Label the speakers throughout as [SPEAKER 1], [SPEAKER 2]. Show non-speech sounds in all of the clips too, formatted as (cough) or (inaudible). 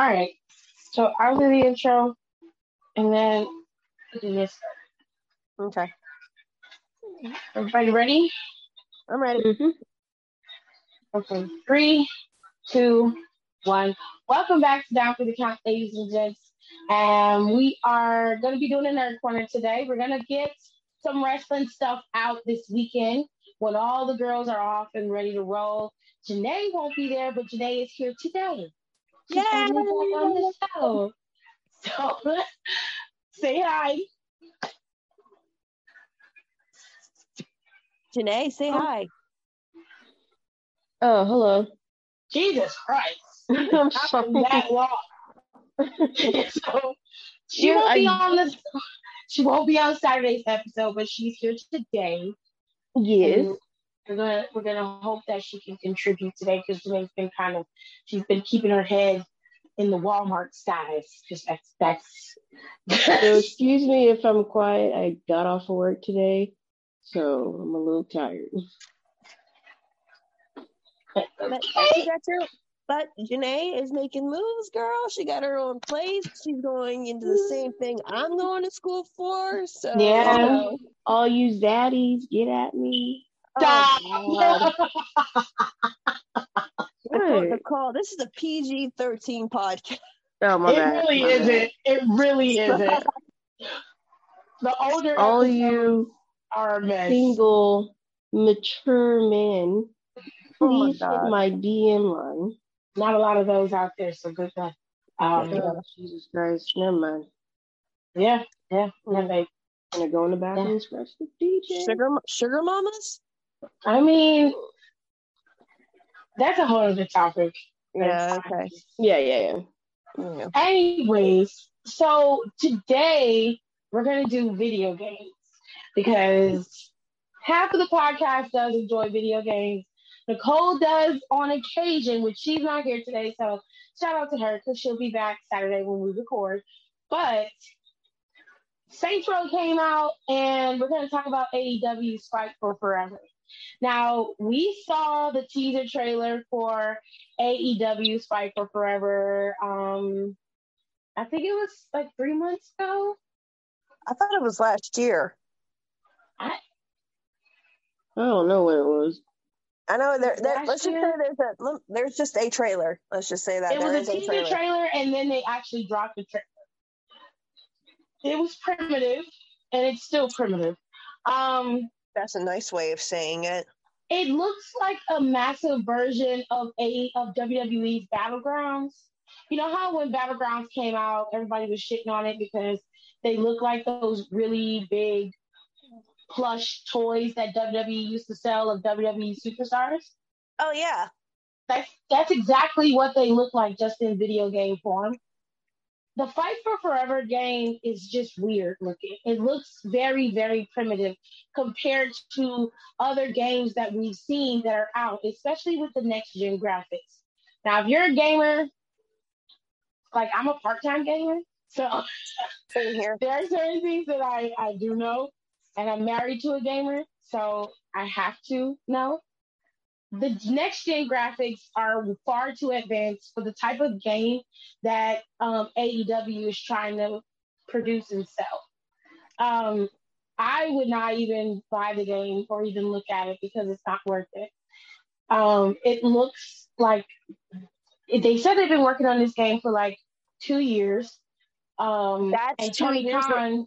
[SPEAKER 1] All right. So I'll do the intro and then do this.
[SPEAKER 2] Okay.
[SPEAKER 1] Everybody ready?
[SPEAKER 2] I'm ready.
[SPEAKER 1] Mm-hmm. Okay. Three, two, one. Welcome back to Down for the Count, ladies and gents. And we are going to be doing a nerd corner today. We're going to get some wrestling stuff out this weekend when all the girls are off and ready to roll. Janae won't be there, but Janae is here today. She's
[SPEAKER 2] Yay!
[SPEAKER 1] on the show. So say hi.
[SPEAKER 2] Janae, say oh. hi.
[SPEAKER 3] Oh, hello.
[SPEAKER 1] Jesus Christ. (laughs)
[SPEAKER 3] I'm
[SPEAKER 1] It's
[SPEAKER 3] sorry.
[SPEAKER 1] that long. (laughs) so she
[SPEAKER 3] Yeah,
[SPEAKER 1] won't be
[SPEAKER 3] I-
[SPEAKER 1] on this she won't be on Saturday's episode, but she's here today.
[SPEAKER 3] Yes.
[SPEAKER 1] And We're gonna we're gonna hope that she can contribute today because Janae's been kind of she's been keeping her head in the Walmart skies because that's that's (laughs)
[SPEAKER 3] So excuse me if I'm quiet. I got off of work today, so I'm a little tired.
[SPEAKER 2] But, but you got your, but Janae is making moves, girl. She got her own place. She's going into the same thing I'm going to school for. So
[SPEAKER 1] Yeah.
[SPEAKER 2] you know.
[SPEAKER 3] All you zaddies, get at me.
[SPEAKER 2] Oh, God. Nicole,
[SPEAKER 3] What?
[SPEAKER 2] Nicole, this is a PG 13 podcast.
[SPEAKER 3] Oh my
[SPEAKER 1] it
[SPEAKER 3] bad.
[SPEAKER 1] really
[SPEAKER 3] my
[SPEAKER 1] isn't. It really (laughs) isn't. The older
[SPEAKER 3] All you
[SPEAKER 1] are a mess.
[SPEAKER 3] single, mature men,
[SPEAKER 2] Oh my
[SPEAKER 3] please hit
[SPEAKER 2] God.
[SPEAKER 3] my DM line.
[SPEAKER 1] Not a lot of those out there, so good luck. Um,
[SPEAKER 2] Yeah.
[SPEAKER 3] Oh, Jesus Christ, never mind.
[SPEAKER 1] yeah, yeah, yeah, babe.
[SPEAKER 3] Gonna go in the bathroom and scratch the DJ.
[SPEAKER 2] Sugar, sugar mamas?
[SPEAKER 1] I mean, that's a whole other topic.
[SPEAKER 2] Yeah, okay.
[SPEAKER 3] Yeah, yeah, yeah.
[SPEAKER 2] Yeah.
[SPEAKER 1] Anyways, so today we're gonna do video games because half of the podcast does enjoy video games. Nicole does on occasion, which she's not here today, so shout out to her because she'll be back Saturday when we record. But Saints Row came out, and we're going to talk about AEW's Fight for Forever. Now, we saw the teaser trailer for AEW's Fight for Forever. Um, I think it was like three months ago.
[SPEAKER 2] I thought it was last year.
[SPEAKER 3] I I don't know what it was.
[SPEAKER 2] I know there. there let's just say there's a there's just a trailer. Let's just say that
[SPEAKER 1] It
[SPEAKER 2] there
[SPEAKER 1] was
[SPEAKER 2] is
[SPEAKER 1] a
[SPEAKER 2] a
[SPEAKER 1] teaser
[SPEAKER 2] trailer.
[SPEAKER 1] trailer, and then they actually dropped the trailer. It was primitive, and it's still primitive. Um,
[SPEAKER 2] That's a nice way of saying it.
[SPEAKER 1] it looks like a massive version of a of WWE's Battlegrounds. You know how when Battlegrounds came out, everybody was shitting on it because they look like those really big plush toys that WWE used to sell of WWE superstars.
[SPEAKER 2] Oh yeah,
[SPEAKER 1] That's that's exactly what they look like, just in video game form. The Fight for Forever game is just weird looking. It looks very, very primitive compared to other games that we've seen that are out, especially with the next gen graphics. Now, if you're a gamer, like I'm a part time gamer, so (laughs)
[SPEAKER 2] here. (laughs)
[SPEAKER 1] there are certain things that I, I do know, and I'm married to a gamer, so I have to know. The next gen graphics are far too advanced for the type of game that um, AEW is trying to produce and sell. Um, I would not even buy the game or even look at it because it's not worth it. Um, it looks like they said they've been working on this game for like two years. Um,
[SPEAKER 2] That's two
[SPEAKER 1] Tony
[SPEAKER 2] years
[SPEAKER 1] Khan,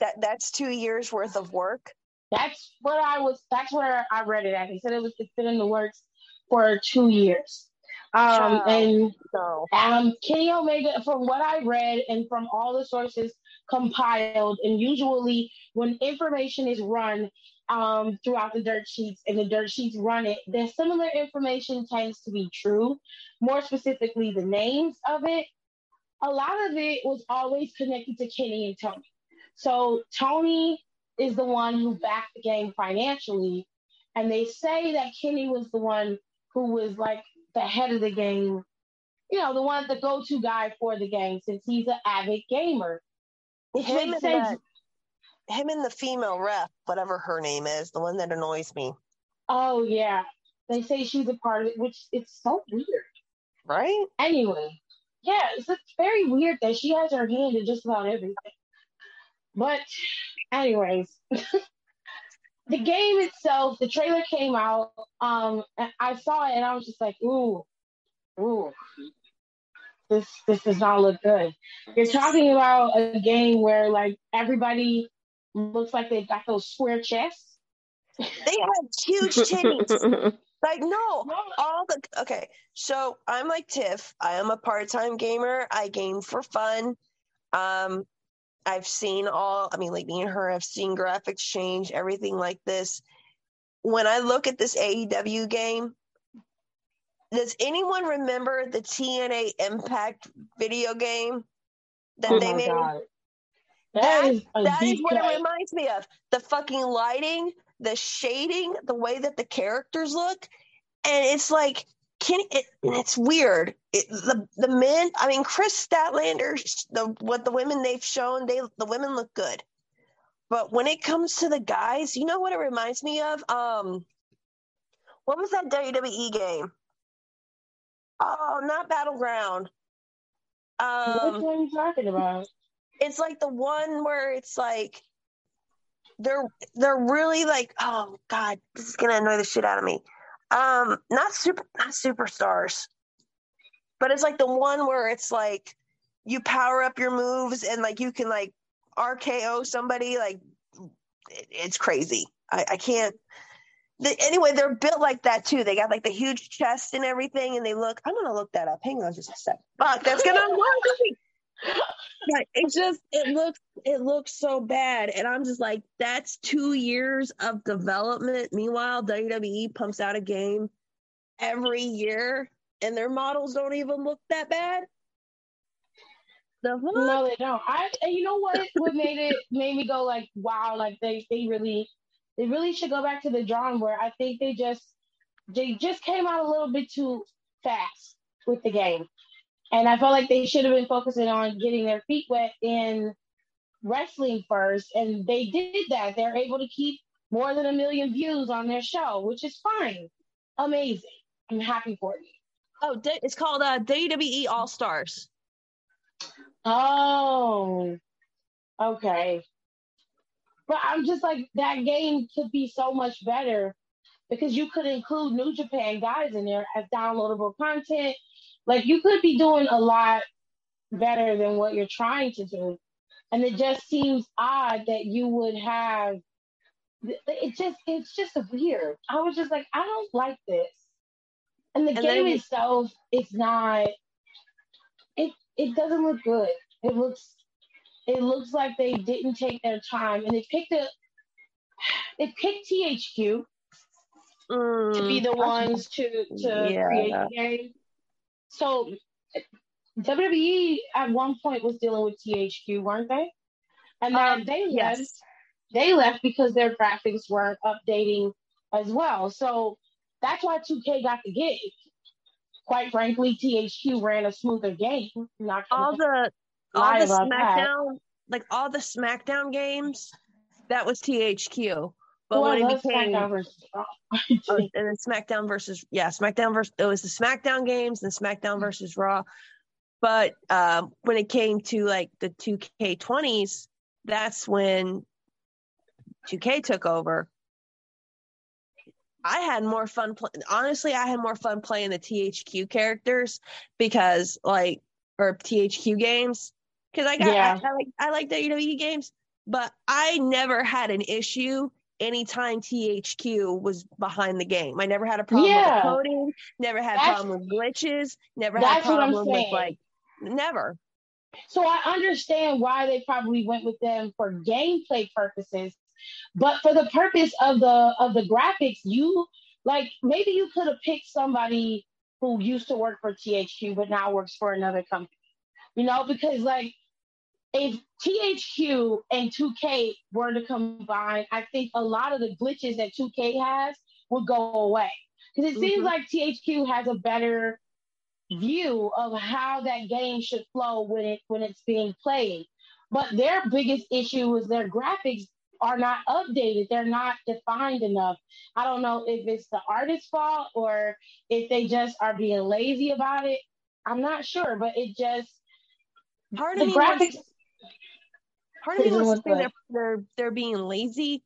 [SPEAKER 2] That that's two years worth of work.
[SPEAKER 1] That's what I was. That's where I read it at. They said it was it's been in the works for two years. Um, and
[SPEAKER 2] So
[SPEAKER 1] um, Kenny Omega, from what I read and from all the sources compiled, and usually when information is run um, throughout the dirt sheets and the dirt sheets run it, the similar information tends to be true. More specifically, the names of it. A lot of it was always connected to Kenny and Tony. So Tony is the one who backed the game financially, and they say that Kenny was the one who was like the head of the game you know, the one, the go-to guy for the game since he's an avid gamer.
[SPEAKER 2] Him and that, him and the female rep, whatever her name is, the one that annoys me.
[SPEAKER 1] Oh yeah, they say she's a part of it, which it's so weird.
[SPEAKER 2] Right?
[SPEAKER 1] Anyway, yeah, it's, it's very weird that she has her hand in just about everything. But, anyways, (laughs) the game itself, the trailer came out. Um, I saw it and I was just like, ooh, ooh, this this does not look good. You're talking about a game where like everybody looks like they've got those square chests.
[SPEAKER 2] They have huge titties. (laughs) like no, all the okay. So I'm like Tiff. I am a part-time gamer. I game for fun. Um, I've seen all. I mean, like me and her have seen graphics change, everything like this. When I look at this AEW game, does anyone remember the TNA Impact video game that
[SPEAKER 1] Oh
[SPEAKER 2] they made?
[SPEAKER 1] god.
[SPEAKER 2] That,
[SPEAKER 1] That is
[SPEAKER 2] that is what it reminds me of. The fucking lighting, the shading, the way that the characters look, and it's like, can it? It's weird. It, the the men. I mean, Kris Statlander. The what the women they've shown, they the women look good, but when it comes to the guys, you know what it reminds me of? Um, what was that WWE game? Oh, not Battleground.
[SPEAKER 1] Which
[SPEAKER 2] Um,
[SPEAKER 1] one are you talking about?
[SPEAKER 2] it's like the one where it's like they're they're really like oh god this is gonna annoy the shit out of me um not super not superstars but it's like the one where it's like you power up your moves and like you can like rko somebody like it, it's crazy. I, I can't the, anyway they're built like that too. They got like the huge chest and everything and they look i'm gonna look that up. Hang on just a sec. Fuck that's gonna (laughs) me Right. It just it looks it looks so bad. And I'm just like, that's two years of development. Meanwhile, WWE pumps out a game every year and their models don't even look that bad. The?
[SPEAKER 1] No, they don't. I and you know what? What made it made me go like, wow, like they they really they really should go back to the drawing board. I think they just they just came out a little bit too fast with the game. And I felt like they should have been focusing on getting their feet wet in wrestling first. And they did that. They're able to keep more than a million views on their show, which is fine. Amazing. I'm happy for you.
[SPEAKER 2] Oh, it's called uh, WWE All Stars.
[SPEAKER 1] Oh, okay. But I'm just like that game could be so much better because you could include New Japan guys in there as downloadable content. Like you could be doing a lot better than what you're trying to do. And it just seems odd that you would have it just it's just weird. I was just like, I don't like this. And the
[SPEAKER 2] And
[SPEAKER 1] game
[SPEAKER 2] then-
[SPEAKER 1] itself is not it it doesn't look good. It looks it looks like they didn't take their time and they picked a they picked THQ to be
[SPEAKER 2] Mm,
[SPEAKER 1] the ones to to
[SPEAKER 2] Yeah.
[SPEAKER 1] create the game. So WWE at one point was dealing with THQ, weren't they? And then
[SPEAKER 2] Um,
[SPEAKER 1] they left. They left because their graphics weren't updating as well. So that's why 2K got the gig. Quite frankly, THQ ran a smoother game. Not
[SPEAKER 2] all the (laughs) all the
[SPEAKER 1] about that.
[SPEAKER 2] SmackDown, like all the SmackDown games, that was THQ. But
[SPEAKER 1] Oh, I
[SPEAKER 2] when it became
[SPEAKER 1] SmackDown versus (laughs) Raw.
[SPEAKER 2] Oh, and then SmackDown versus yeah, SmackDown versus it was the SmackDown games and SmackDown versus Raw. But um, when it came to like the 2K20s, that's when 2K took over. I had more fun. Pl- Honestly, I had more fun playing the THQ characters because like or THQ games because I got
[SPEAKER 1] Yeah.
[SPEAKER 2] I, I like I like WWE games, but I never had an issue anytime THQ was behind the game. I never had a problem
[SPEAKER 1] Yeah.
[SPEAKER 2] with coding, never had a
[SPEAKER 1] That's-
[SPEAKER 2] problem with glitches, never had a
[SPEAKER 1] That's what I'm
[SPEAKER 2] problem with
[SPEAKER 1] saying.
[SPEAKER 2] like never.
[SPEAKER 1] So I understand why they probably went with them for gameplay purposes, but for the purpose of the of the graphics, you like maybe you could have picked somebody who used to work for THQ but now works for another company. You know, because like if THQ and 2K were to combine, I think a lot of the glitches that 2K has would go away. Because it seems
[SPEAKER 2] Mhm.
[SPEAKER 1] like THQ has a better view of how that game should flow when it when it's being played. But their biggest issue is their graphics are not updated. They're not defined enough. I don't know if it's the artist's fault or if they just are being lazy about it. I'm not sure, but it just
[SPEAKER 2] part
[SPEAKER 1] the
[SPEAKER 2] of me
[SPEAKER 1] graphics.
[SPEAKER 2] wants, part of me wants to say they're, they're they're being lazy,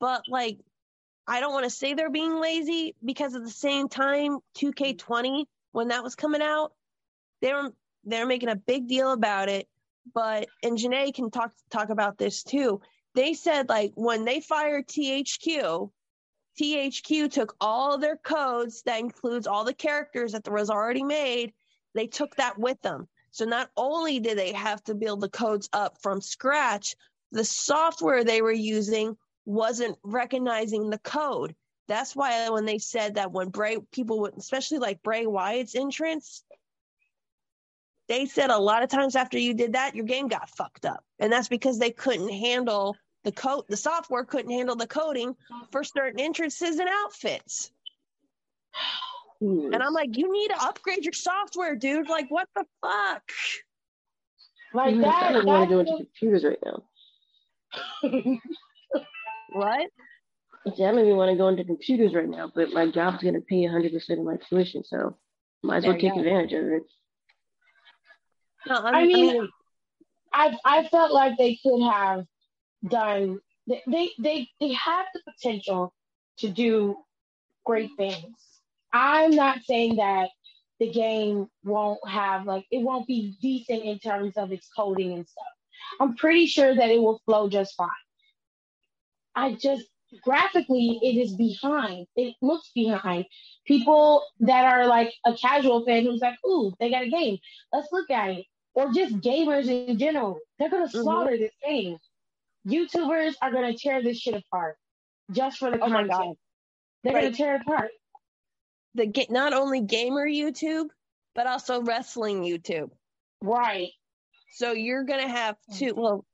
[SPEAKER 2] but like I don't want to say they're being lazy because at the same time, 2K20 when that was coming out, they were they're making a big deal about it. But and Janae can talk talk about this too. They said like when they fired THQ, THQ took all their codes that includes all the characters that was already made. They took that with them. So not only did they have to build the codes up from scratch, the software they were using wasn't recognizing the code. That's why when they said that when Bray people would, especially like Bray Wyatt's entrance, they said a lot of times after you did that, your game got fucked up, and that's because they couldn't handle the code. The software couldn't handle the coding for certain entrances and outfits.
[SPEAKER 3] Hmm.
[SPEAKER 2] And I'm like, you need to upgrade your software, dude. Like, what the fuck?
[SPEAKER 1] Like
[SPEAKER 3] I
[SPEAKER 1] that.
[SPEAKER 3] don't want to go into computers right now.
[SPEAKER 2] What?
[SPEAKER 3] See, I don't even want to go into computers right now, but my job's gonna pay 100% of my tuition, so might as well
[SPEAKER 2] There you
[SPEAKER 3] take
[SPEAKER 2] go.
[SPEAKER 3] advantage of it.
[SPEAKER 2] No, I
[SPEAKER 1] I
[SPEAKER 2] mean, I
[SPEAKER 1] mean,
[SPEAKER 2] mean,
[SPEAKER 1] I I felt like they could have done they they they, they have the potential to do great things. I'm not saying that the game won't have like it won't be decent in terms of its coding and stuff. I'm pretty sure that it will flow just fine. I just graphically it is behind. It looks behind. People that are like a casual fan who's like, ooh, they got a game. Let's look at it. Or just gamers in general. They're gonna
[SPEAKER 2] Mhm.
[SPEAKER 1] slaughter this game. YouTubers are gonna tear this shit apart just for the
[SPEAKER 2] Oh my
[SPEAKER 1] content.
[SPEAKER 2] God.
[SPEAKER 1] They're gonna tear it apart.
[SPEAKER 2] The not only gamer YouTube, but also wrestling YouTube.
[SPEAKER 1] Right.
[SPEAKER 2] So you're gonna have to. Well,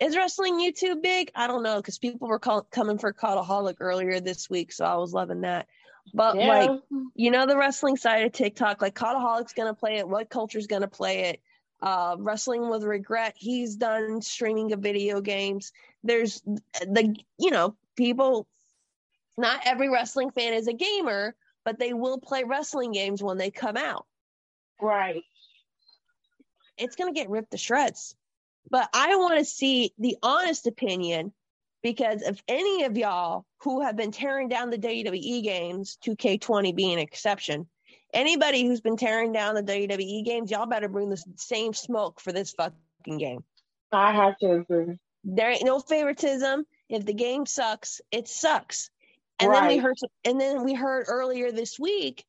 [SPEAKER 2] is wrestling YouTube big? I don't know because people were call, coming for Cultaholic earlier this week, so I was loving that. But
[SPEAKER 1] Yeah.
[SPEAKER 2] like, you know, the wrestling side of TikTok, like Cultaholic's gonna play it. WhatCulture's gonna play it? Uh, wrestling with regret. He's done streaming of video games. There's the you know people. Not every wrestling fan is a gamer, but they will play wrestling games when they come out
[SPEAKER 1] right.
[SPEAKER 2] it's going to get ripped to shreds. But I want to see the honest opinion because if any of y'all who have been tearing down the WWE games, 2K20 being an exception, anybody who's been tearing down the WWE games, y'all better bring the same smoke for this fucking game.
[SPEAKER 1] I have to agree.
[SPEAKER 2] There ain't no favoritism. If the game sucks, it sucks. And then we heard, and then we heard earlier this week,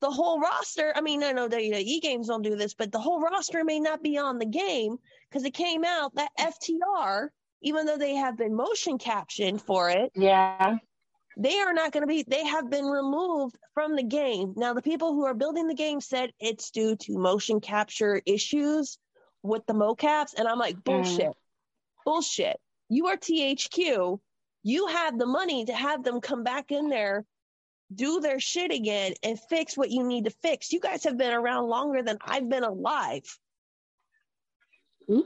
[SPEAKER 2] the whole roster. I mean, I know WWE games don't do this, but the whole roster may not be on the game because it came out that FTR, even though they have been motion captioned for it,
[SPEAKER 1] Yeah.
[SPEAKER 2] they are not going to be. They have been removed from the game. Now, the people who are building the game said it's due to motion capture issues with the mocaps, and I'm like, mm. bullshit, bullshit. You are THQ. You have the money to have them come back in there, do their shit again, and fix what you need to fix. You guys have been around longer than I've been alive.
[SPEAKER 3] Hmm?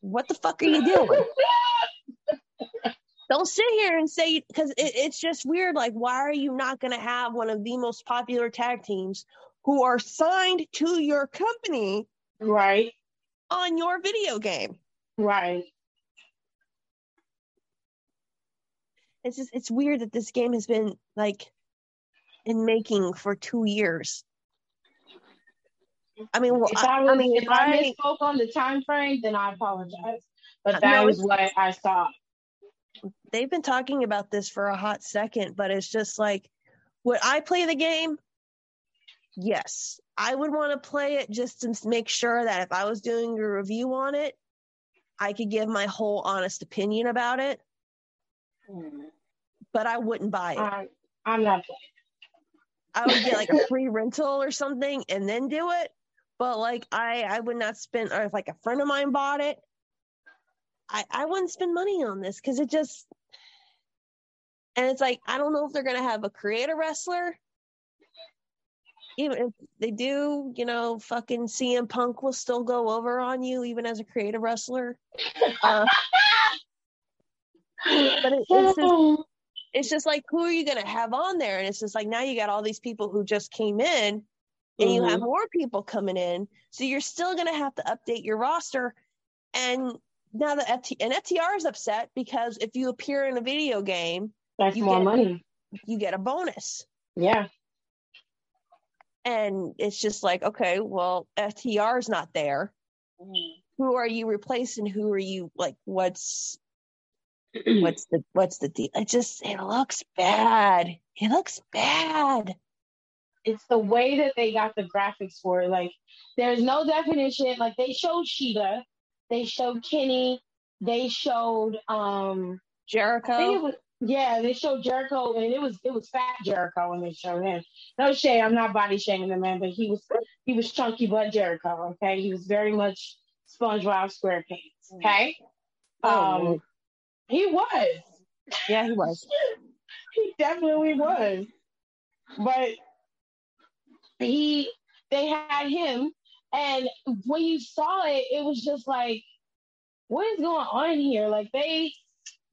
[SPEAKER 2] What the fuck are you doing? (laughs) Don't sit here and say because it, it's just weird. Like, why are you not going to have one of the most popular tag teams who are signed to your company
[SPEAKER 1] Right.
[SPEAKER 2] on your video game?
[SPEAKER 1] Right.
[SPEAKER 2] It's just it's weird that this game has been like in making for two years. I mean, well,
[SPEAKER 1] If
[SPEAKER 2] I,
[SPEAKER 1] I was,
[SPEAKER 2] I mean,
[SPEAKER 1] if I misspoke on the time frame, then I apologize. But that
[SPEAKER 2] No,
[SPEAKER 1] is what I saw.
[SPEAKER 2] they've been talking about this for a hot second, but it's just like, would I play the game? Yes, I would want to play it just to make sure that if I was doing a review on it, I could give my whole honest opinion about it. But I wouldn't buy it.
[SPEAKER 1] I, I'm not.
[SPEAKER 2] I would get like a (laughs) free rental or something and then do it. But like I, I would not spend, or if like a friend of mine bought it, I, I wouldn't spend money on this because it just, and it's like I don't know if they're gonna have a creator wrestler. Even if they do, you know, fucking CM Punk will still go over on you even as a creative wrestler. (laughs) Uh, but it, it's just oh. it's just like who are you going to have on there and it's just like now you got all these people who just came in and you have mm-hmm. more people coming in. So you're still going to have to update your roster. And now the FT and FTR is upset because if you appear in a video game,
[SPEAKER 1] That's
[SPEAKER 2] you
[SPEAKER 1] more
[SPEAKER 2] get,
[SPEAKER 1] money.
[SPEAKER 2] You get a bonus.
[SPEAKER 1] Yeah.
[SPEAKER 2] And it's just like, okay, well, FTR is not there. Mm-hmm. Who are you replacing? Who are you like? What's what's the what's the deal? It just it looks bad. It looks bad.
[SPEAKER 1] It's the way that they got the graphics for it. Like, there's no definition. Like, they showed Shida, they showed Kenny, they showed um I think it
[SPEAKER 2] Jericho.
[SPEAKER 1] was yeah, they showed Jericho and it was it was fat Jericho when they showed him. No shame, I'm not body shaming the man, but he was he was chunky butt Jericho, okay? He was very much SpongeBob SquarePants, okay?
[SPEAKER 2] Oh,
[SPEAKER 1] Um
[SPEAKER 2] Lord.
[SPEAKER 1] He was.
[SPEAKER 2] yeah, he was. (laughs)
[SPEAKER 1] he definitely was. But he they had him and when you saw it, it was just like, what is going on here? Like they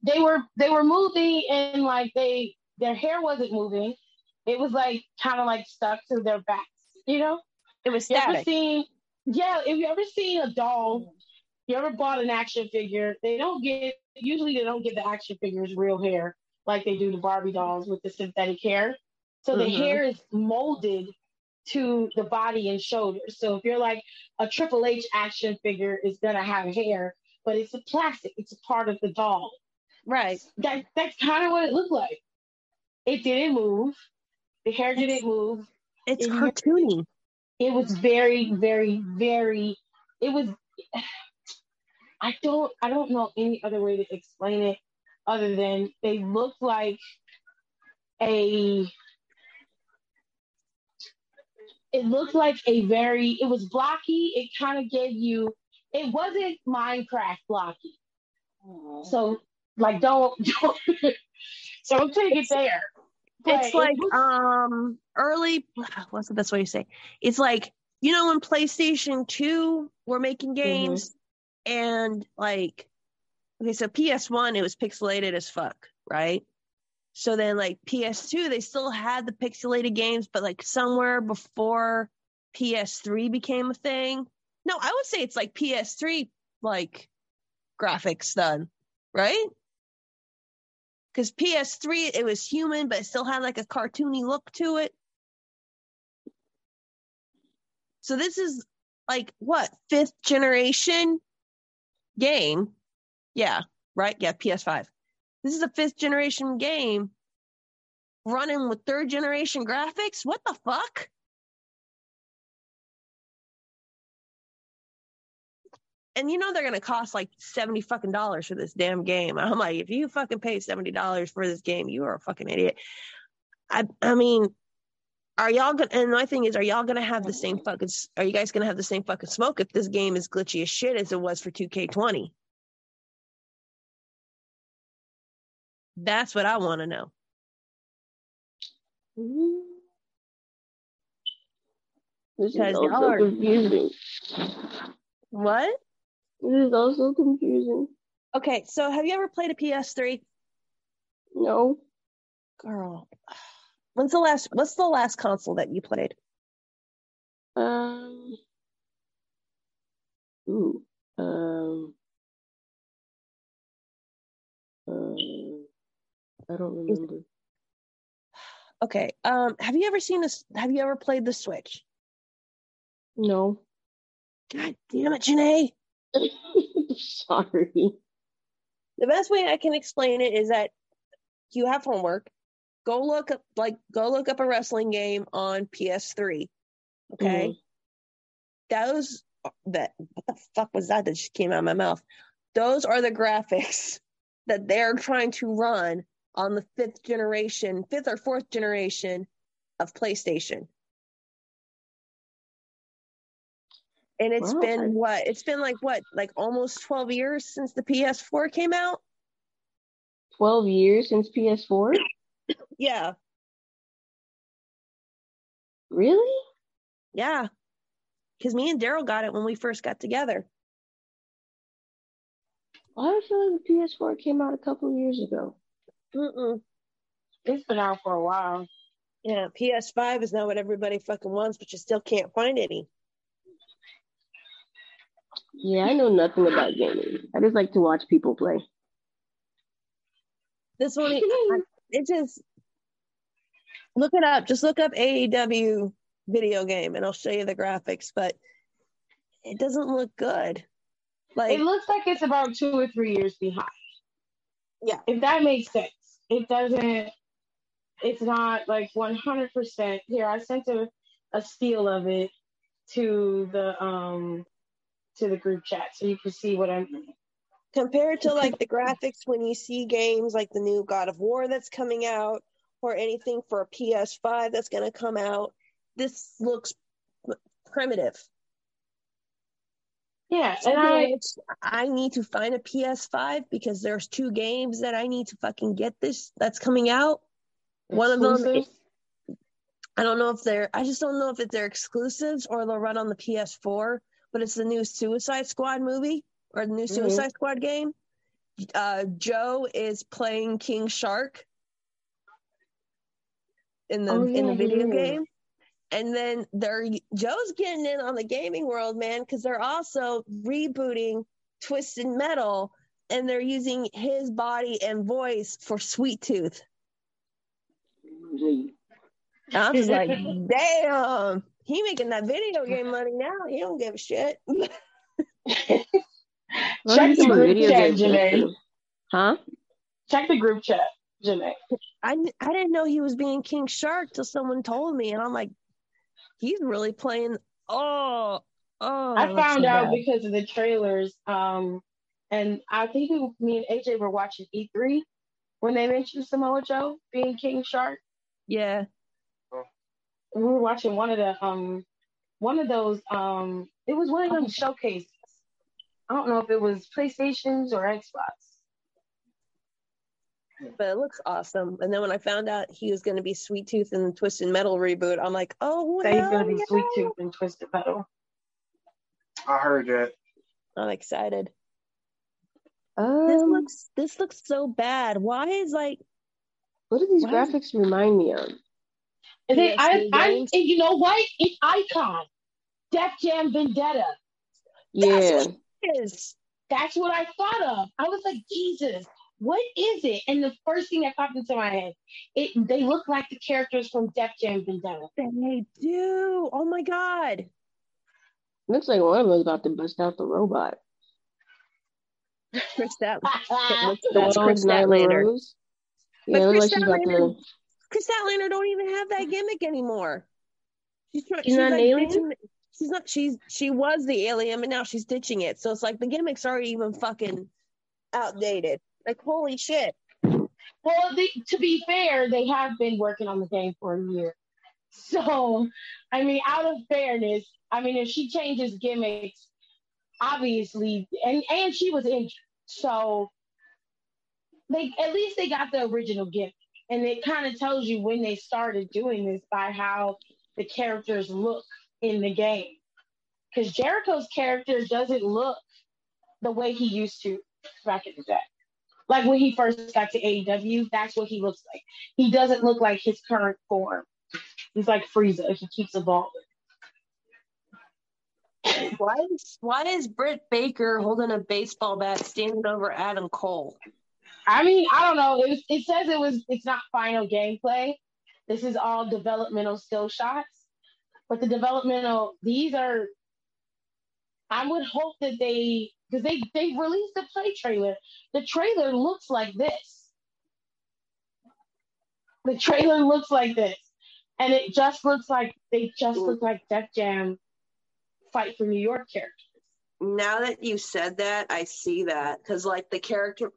[SPEAKER 1] they were they were moving and like they their hair wasn't moving. It was like kind of like stuck to their backs, you know?
[SPEAKER 2] It was
[SPEAKER 1] You ever seen yeah, if you ever seen a doll, you ever bought an action figure, they don't get usually they don't get the action figures real hair like they do the Barbie dolls with the synthetic hair. So the
[SPEAKER 2] Mhm.
[SPEAKER 1] hair is molded to the body and shoulders. So if you're like a Triple H action figure is gonna have hair, but it's a plastic, it's a part of the doll.
[SPEAKER 2] Right.
[SPEAKER 1] That that's kind of what it looked like. It didn't move. The hair
[SPEAKER 2] It's-
[SPEAKER 1] didn't move
[SPEAKER 2] It's
[SPEAKER 1] It-
[SPEAKER 2] cartoony.
[SPEAKER 1] it was very very very it was i don't i don't know any other way to explain it other than they looked like a it looked like a very it was blocky. It kind of gave you it wasn't minecraft blocky. So like don't, (laughs) don't so don't take it there. But
[SPEAKER 2] It's
[SPEAKER 1] it
[SPEAKER 2] like
[SPEAKER 1] was-
[SPEAKER 2] um early (sighs) what's the best way to say? It's like you know when PlayStation 2 were making games and like okay, so PS1 it was pixelated as fuck, right? So then like PS2 they still had the pixelated games but like somewhere before PS3 became a thing. No, I would say it's like PS3 like graphics done, right? Because PS3 it was human, but it still had like a cartoony look to it. So this is like what fifth generation game? Yeah, right. Yeah, PS5. This is a fifth generation game running with third generation graphics. What the fuck? And you know they're gonna cost like seventy fucking dollars for this damn game. I'm like, if you fucking pay seventy dollars for this game, you are a fucking idiot. I I mean, are y'all gonna? And my thing is, are y'all gonna have the same fucking? Are you guys gonna have the same fucking smoke if this game is glitchy as shit as it was for 2K20? That's what I want to know.
[SPEAKER 3] This is
[SPEAKER 2] Because
[SPEAKER 3] also
[SPEAKER 2] are-
[SPEAKER 3] confusing.
[SPEAKER 2] What?
[SPEAKER 3] This is also confusing.
[SPEAKER 2] Okay, so have you ever played a PS3?
[SPEAKER 3] No.
[SPEAKER 2] Girl, when's the last? What's the last console that you played?
[SPEAKER 3] Um. Ooh. Um. Um. I don't remember.
[SPEAKER 2] Okay, um, have you ever seen this? Have you ever played the Switch?
[SPEAKER 3] No.
[SPEAKER 2] God damn it, Janae! (laughs)
[SPEAKER 3] Sorry.
[SPEAKER 2] The best way I can explain it is that you have homework. Go look up, like, go look up a wrestling game on PS3. Okay. Mm-hmm. those that what the fuck was that that just came out of my mouth those are the graphics (laughs) that they're trying to run on the fifth generation fifth or fourth generation of playstation and it's
[SPEAKER 3] Wow.
[SPEAKER 2] been what it's been like what like almost 12 years since the ps4 came out
[SPEAKER 3] Twelve years since PS4.
[SPEAKER 2] Yeah
[SPEAKER 3] Really?
[SPEAKER 2] yeah because me and daryl got it when we first got together
[SPEAKER 3] Why do I feel like the PS4 came out a couple of years ago?
[SPEAKER 2] Mm-mm.
[SPEAKER 1] it's been out for a while
[SPEAKER 2] Yeah, PS5 is not what everybody fucking wants, but you still can't find any.
[SPEAKER 3] Yeah, I know nothing about gaming. I just like to watch people play.
[SPEAKER 2] This one, (laughs) it just look it up. Just look up AEW video game, and I'll show you the graphics. But it doesn't look good. Like
[SPEAKER 1] it looks like it's about two or three years behind.
[SPEAKER 2] Yeah.
[SPEAKER 1] If that makes sense. It doesn't it's not like 100% here i sent a, a steal of it to the um to the group chat so you can see what i'm
[SPEAKER 2] compared to like the graphics when you see games like the new god of war that's coming out or anything for a ps5 that's going to come out this looks primitive
[SPEAKER 1] yeah, and I
[SPEAKER 2] I need to find a PS5 because there's two games that I need to fucking get this that's coming out. One of them, I don't know if they're, I just don't know if it's they're exclusives or they'll run on the PS4, but it's the new Suicide Squad movie or the new mm-hmm. Suicide mm-hmm. Squad game. Uh, Joe is playing King Shark in the oh, yeah, in the video game. And then they're Joe's getting in on the gaming world, man, because they're also rebooting Twisted Metal and they're using his body and voice for Sweet Tooth. I was like, damn, he making that video (laughs) game money now. He don't give a shit. (laughs)
[SPEAKER 1] Check the group chat, Janae.
[SPEAKER 3] Huh?
[SPEAKER 1] Check the group chat, Janae.
[SPEAKER 2] I, I didn't know he was being King Shark till someone told me, and I'm like, he's really playing. Oh, oh.
[SPEAKER 1] I found so out bad. because of the trailers. Um, and I think we, me and AJ were watching E3 when they mentioned Samoa Joe being King Shark.
[SPEAKER 2] Yeah.
[SPEAKER 1] We were watching one of the um one of those um it was one of them showcases. I don't know if it was PlayStations or Xbox.
[SPEAKER 2] But it looks awesome. And then when I found out he was going to be Sweet Tooth in the Twisted Metal reboot, I'm like, oh,
[SPEAKER 1] so he's going to be yeah. Sweet Tooth in Twisted Metal.
[SPEAKER 4] I heard that.
[SPEAKER 2] I'm excited.
[SPEAKER 3] Um,
[SPEAKER 2] this looks this looks so bad. Why is like
[SPEAKER 3] what do these what? graphics remind me of?
[SPEAKER 1] And then I, I, and you know what? It's Icon, Def Jam Vendetta.
[SPEAKER 3] Yeah,
[SPEAKER 1] That's what, That's what I thought of. I was like, Jesus, what is it? And the first thing that popped into my head, it they look like the characters from Def Jam Vendetta.
[SPEAKER 2] They do. Oh my god.
[SPEAKER 3] Looks like one of them is about to bust out the robot.
[SPEAKER 2] Kris (laughs) that. that's Kris Statlander. But yeah, Kris, like Statlander, to... Kris Statlander don't even have that gimmick anymore. She's, trying, she's, she's not like alien. She's not. She's she was the alien, but now she's ditching it. So it's like the gimmick's already even fucking outdated. Like holy shit.
[SPEAKER 1] Well, they, to be fair, they have been working on the game for a year. So, I mean, out of fairness, I mean, if she changes gimmicks, obviously, and and she was injured, so they at least they got the original gimmick. And it kind of tells you when they started doing this by how the characters look in the game. Because Jericho's character doesn't look the way he used to back in the day. Like when he first got to AEW, that's what he looks like. He doesn't look like his current form. He's like Frieza. He keeps evolving.
[SPEAKER 2] Why is why is Britt Baker holding a baseball bat standing over Adam Cole?
[SPEAKER 1] I mean, I don't know. It, was, it says it was. It's not final gameplay. This is all developmental still shots. But the developmental, these are. I would hope that they, because they they released the play trailer. The trailer looks like this. The trailer looks like this, and it just looks like they just look like Def Jam fight for New York characters.
[SPEAKER 2] Now that you said that, I see that because like the character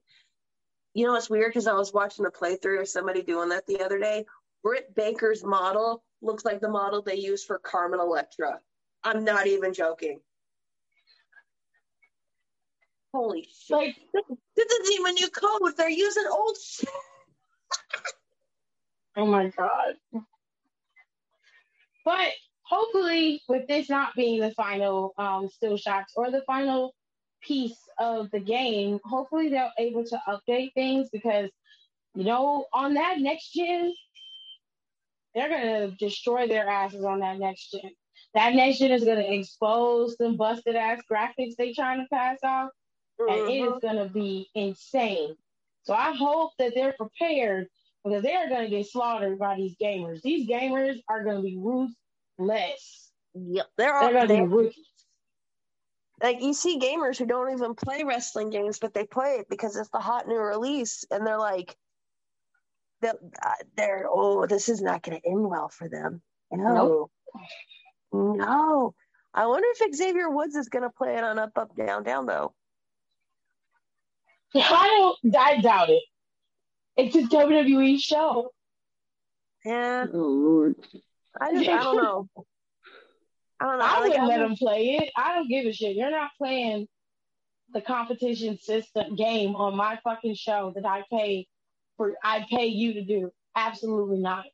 [SPEAKER 2] you know it's weird? Because I was watching a playthrough of somebody doing that the other day. Britt Baker's model looks like the model they use for Carmen Electra. I'm not even joking. Holy shit. Like, this isn't even new code. They're using old shit.
[SPEAKER 1] oh my God. But hopefully, with this not being the final um, still shots or the final piece of the game, hopefully they're able to update things because, you know, on that next gen, they're gonna destroy their asses on that next gen. That next gen is gonna expose them busted ass graphics they trying to pass off, and it
[SPEAKER 2] Mhm.
[SPEAKER 1] gonna be insane. So I hope that they're prepared because they are gonna get slaughtered by these gamers. These gamers are gonna be ruthless.
[SPEAKER 2] Yep, they're
[SPEAKER 1] They're gonna be ruthless.
[SPEAKER 2] like you see gamers who don't even play wrestling games, but they play it because it's the hot new release, and they're like, they're, uh, they're oh, this is not going to end well for them. No, no. I wonder if Xavier Woods is going to play it on Up Up Down Down though.
[SPEAKER 1] I don't. I doubt it. It's a WWE show.
[SPEAKER 2] Yeah,
[SPEAKER 3] Oh Lord.
[SPEAKER 2] I just I don't know. I don't know.
[SPEAKER 1] I
[SPEAKER 2] like,
[SPEAKER 1] wouldn't
[SPEAKER 2] I'm-
[SPEAKER 1] let them play it. I don't give a shit. You're not playing the competition system game on my fucking show that I pay for. I pay you to do. Absolutely not.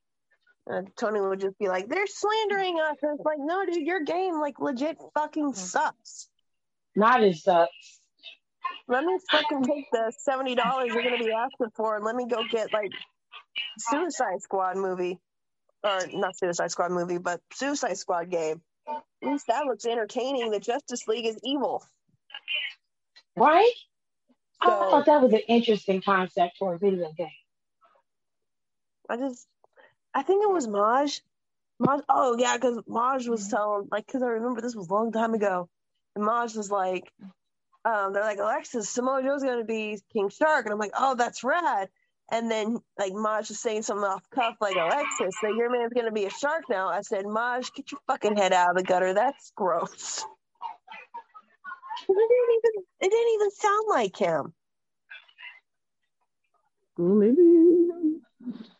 [SPEAKER 2] Uh, Tony would just be like, "They're slandering us." And it's like, no, dude, your game like legit fucking sucks.
[SPEAKER 1] Not as sucks.
[SPEAKER 2] Let me fucking take the seventy dollars you're gonna be asking for, and let me go get like Suicide Squad movie, or not Suicide Squad movie, but Suicide Squad game. At least that looks entertaining. The Justice League is evil.
[SPEAKER 1] Right? I thought that was an interesting concept for a video game.
[SPEAKER 2] I just, I think it was Maj. Maj, oh yeah, because Maj was mm-hmm. telling, like, because I remember this was a long time ago, and Maj was like, um, they're like, Alexis, Samoa Joe's gonna be King Shark, and I'm like, oh, that's rad. And then like Maj is saying something off cuff, like Alexis, so your man's gonna be a shark now. I said, Maj, get your fucking head out of the gutter. That's gross. It didn't even, it didn't even sound like him.
[SPEAKER 3] Well, maybe.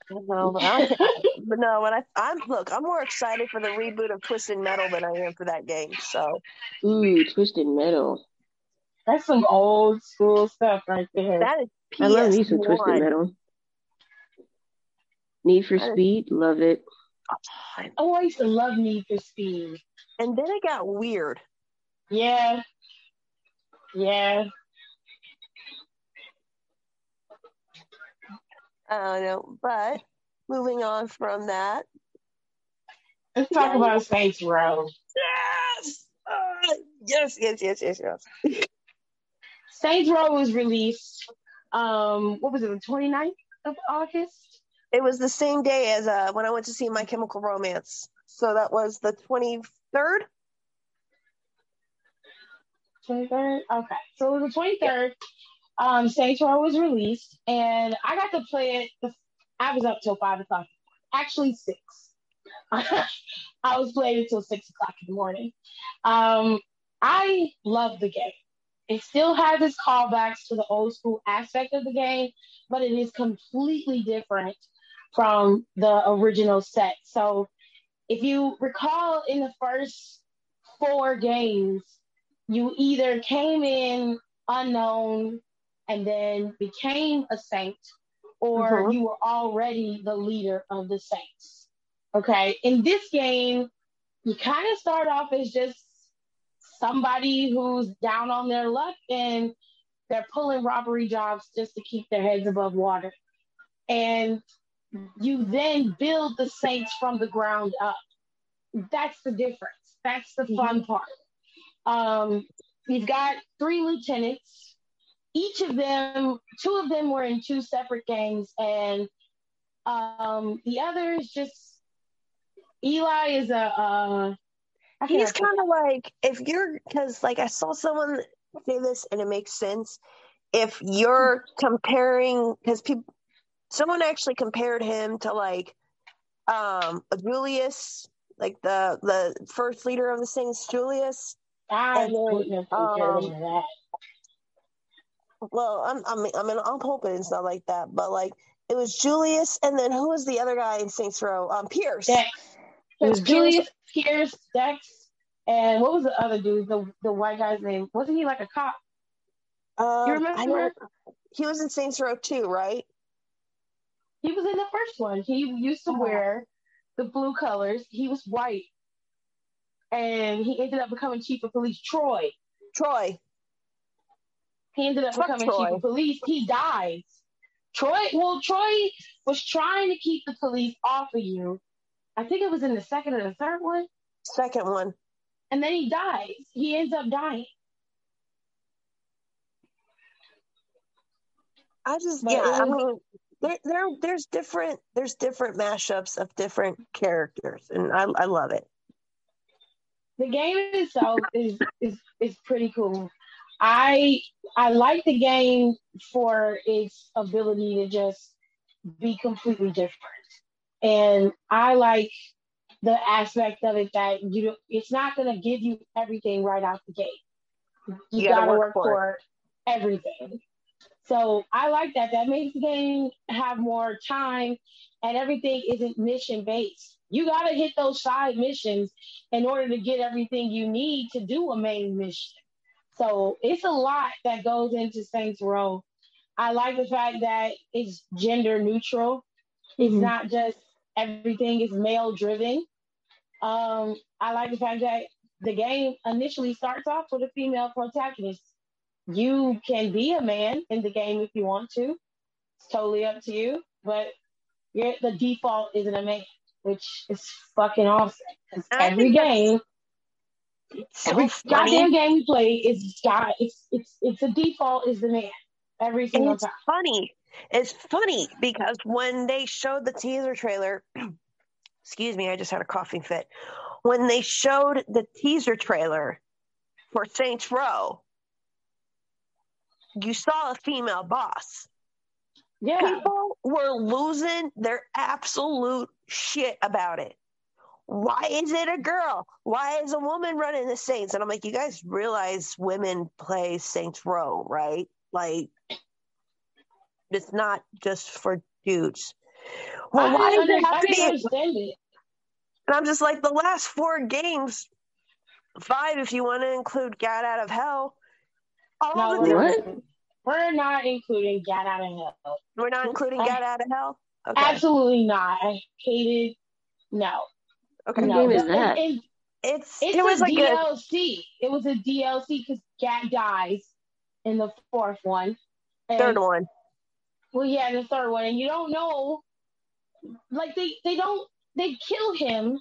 [SPEAKER 2] No, but, I but no, when I I'm look, I'm more excited for the reboot of Twisted Metal than I am for that game. So
[SPEAKER 3] Ooh, Twisted Metal.
[SPEAKER 1] That's some old school stuff right there.
[SPEAKER 2] that is PS1.
[SPEAKER 3] I love me some Twisted Metal. Need for
[SPEAKER 2] That is-
[SPEAKER 3] Speed, love it.
[SPEAKER 1] oh, I used to love Need for Speed.
[SPEAKER 2] And then it got weird.
[SPEAKER 1] Yeah. Yeah.
[SPEAKER 2] I don't know, but moving on from that.
[SPEAKER 1] Let's talk
[SPEAKER 2] Yeah.
[SPEAKER 1] about Saints Row.
[SPEAKER 2] Yes, uh, yes, yes, yes, yes, yes. (laughs)
[SPEAKER 1] Saints Row was released, um, what was it, the 29th of August?
[SPEAKER 2] It was the same day as uh, when I went to see My Chemical Romance. So that was the 23rd.
[SPEAKER 1] 23rd? Okay. So it was the 23rd. Um, Saints Row was released, and I got to play it. The, I was up till 5 o'clock. Actually, 6. (laughs) I was playing until 6 o'clock in the morning. Um, I love the game. It still has its callbacks to the old school aspect of the game, but it is completely different from the original set. So, if you recall in the first four games, you either came in unknown and then became a saint, or
[SPEAKER 2] Mhm.
[SPEAKER 1] you were already the leader of the saints. Okay. In this game, you kind of start off as just somebody who's down on their luck and they're pulling robbery jobs just to keep their heads above water. And you then build the saints from the ground up. That's the difference. That's the fun part. Um, you've got three lieutenants. Each of them, two of them were in two separate gangs, and um, the other is just Eli is a. Uh, I
[SPEAKER 2] He's kind of like if you're because like I saw someone say this and it makes sense. If you're comparing because people, someone actually compared him to like um Julius, like the the first leader of the Saints, Julius.
[SPEAKER 1] I wouldn't have compared him
[SPEAKER 2] um,
[SPEAKER 1] that.
[SPEAKER 2] Well, I'm I mean I mean I'm hoping it's not like that, but like it was Julius, and then who was the other guy in Saints Row? Um, Pierce.
[SPEAKER 1] It was Julius Pierce, Dex, and what was the other dude? The the white guy's name wasn't he like a cop?
[SPEAKER 2] Um,
[SPEAKER 1] You remember?
[SPEAKER 2] he was in Saints Row too, right?
[SPEAKER 1] He was in the first one. He used to
[SPEAKER 2] Oh.
[SPEAKER 1] wear the blue colors. He was white, and he ended up becoming chief of police. Troy.
[SPEAKER 2] Troy.
[SPEAKER 1] He ended up
[SPEAKER 2] Fuck
[SPEAKER 1] becoming
[SPEAKER 2] Troy.
[SPEAKER 1] chief of police. He dies. Troy. Well, Troy was trying to keep the police off of you, I think it was in the second or the third one,
[SPEAKER 2] Second one.
[SPEAKER 1] and then he dies. He ends up dying.
[SPEAKER 2] I just
[SPEAKER 1] But
[SPEAKER 2] yeah,
[SPEAKER 1] it
[SPEAKER 2] I mean there, there there's different there's different mashups of different characters and I I love it.
[SPEAKER 1] the game itself is is is pretty cool. I I like the game for its ability to just be completely different, and I like the aspect of it that you don't- it's not going to give you everything right out the gate. You,
[SPEAKER 2] You gotta work
[SPEAKER 1] work,
[SPEAKER 2] for
[SPEAKER 1] for everything. So I like that. That makes the game have more time, and everything isn't mission based. You got to hit those side missions in order to get everything you need to do a main mission. So it's a lot that goes into Saints Row. I like the fact that it's gender neutral. It's
[SPEAKER 3] Mhm.
[SPEAKER 1] not just everything is male driven. Um, I like the fact that the game initially starts off with a female protagonist. You can be a man in the game if you want to. It's totally up to you, but you're, the default isn't a man, which is fucking awesome. every game,
[SPEAKER 2] So
[SPEAKER 1] every
[SPEAKER 2] funny.
[SPEAKER 1] goddamn game we play is got it's it's it's a default is the man every single
[SPEAKER 2] it's
[SPEAKER 1] time.
[SPEAKER 2] funny. It's funny because when they showed the teaser trailer, (clears throat) excuse me, I just had a coughing fit. When they showed the teaser trailer for Saints Row, you saw a female boss.
[SPEAKER 1] Yeah,
[SPEAKER 2] People were losing their absolute shit about it. Why is it a girl? Why is a woman running the Saints? And I'm like, you guys realize women play Saints Row, right? Like, it's not just for dudes. Well,
[SPEAKER 1] I
[SPEAKER 2] why does
[SPEAKER 1] didn't
[SPEAKER 2] it have to be?
[SPEAKER 1] didn't it.
[SPEAKER 2] And I'm just like, the last four games, five if you want to include Gat Out of Hell, all
[SPEAKER 1] No,
[SPEAKER 2] the
[SPEAKER 1] we're,
[SPEAKER 3] What?
[SPEAKER 1] we're not including Gat Out of Hell.
[SPEAKER 2] we're not including
[SPEAKER 1] I-
[SPEAKER 2] Gat Out of Hell. Okay,
[SPEAKER 1] Absolutely not. I hated. No,
[SPEAKER 2] okay.
[SPEAKER 3] What
[SPEAKER 1] no.
[SPEAKER 3] game is that?
[SPEAKER 1] it-
[SPEAKER 2] It's,
[SPEAKER 1] it's
[SPEAKER 2] it was
[SPEAKER 1] a
[SPEAKER 2] like a
[SPEAKER 1] DLC. It was a DLC because Gat dies in the fourth one. And,
[SPEAKER 2] third one.
[SPEAKER 1] Well, yeah, the third one, and you don't know. Like they, they don't. They kill him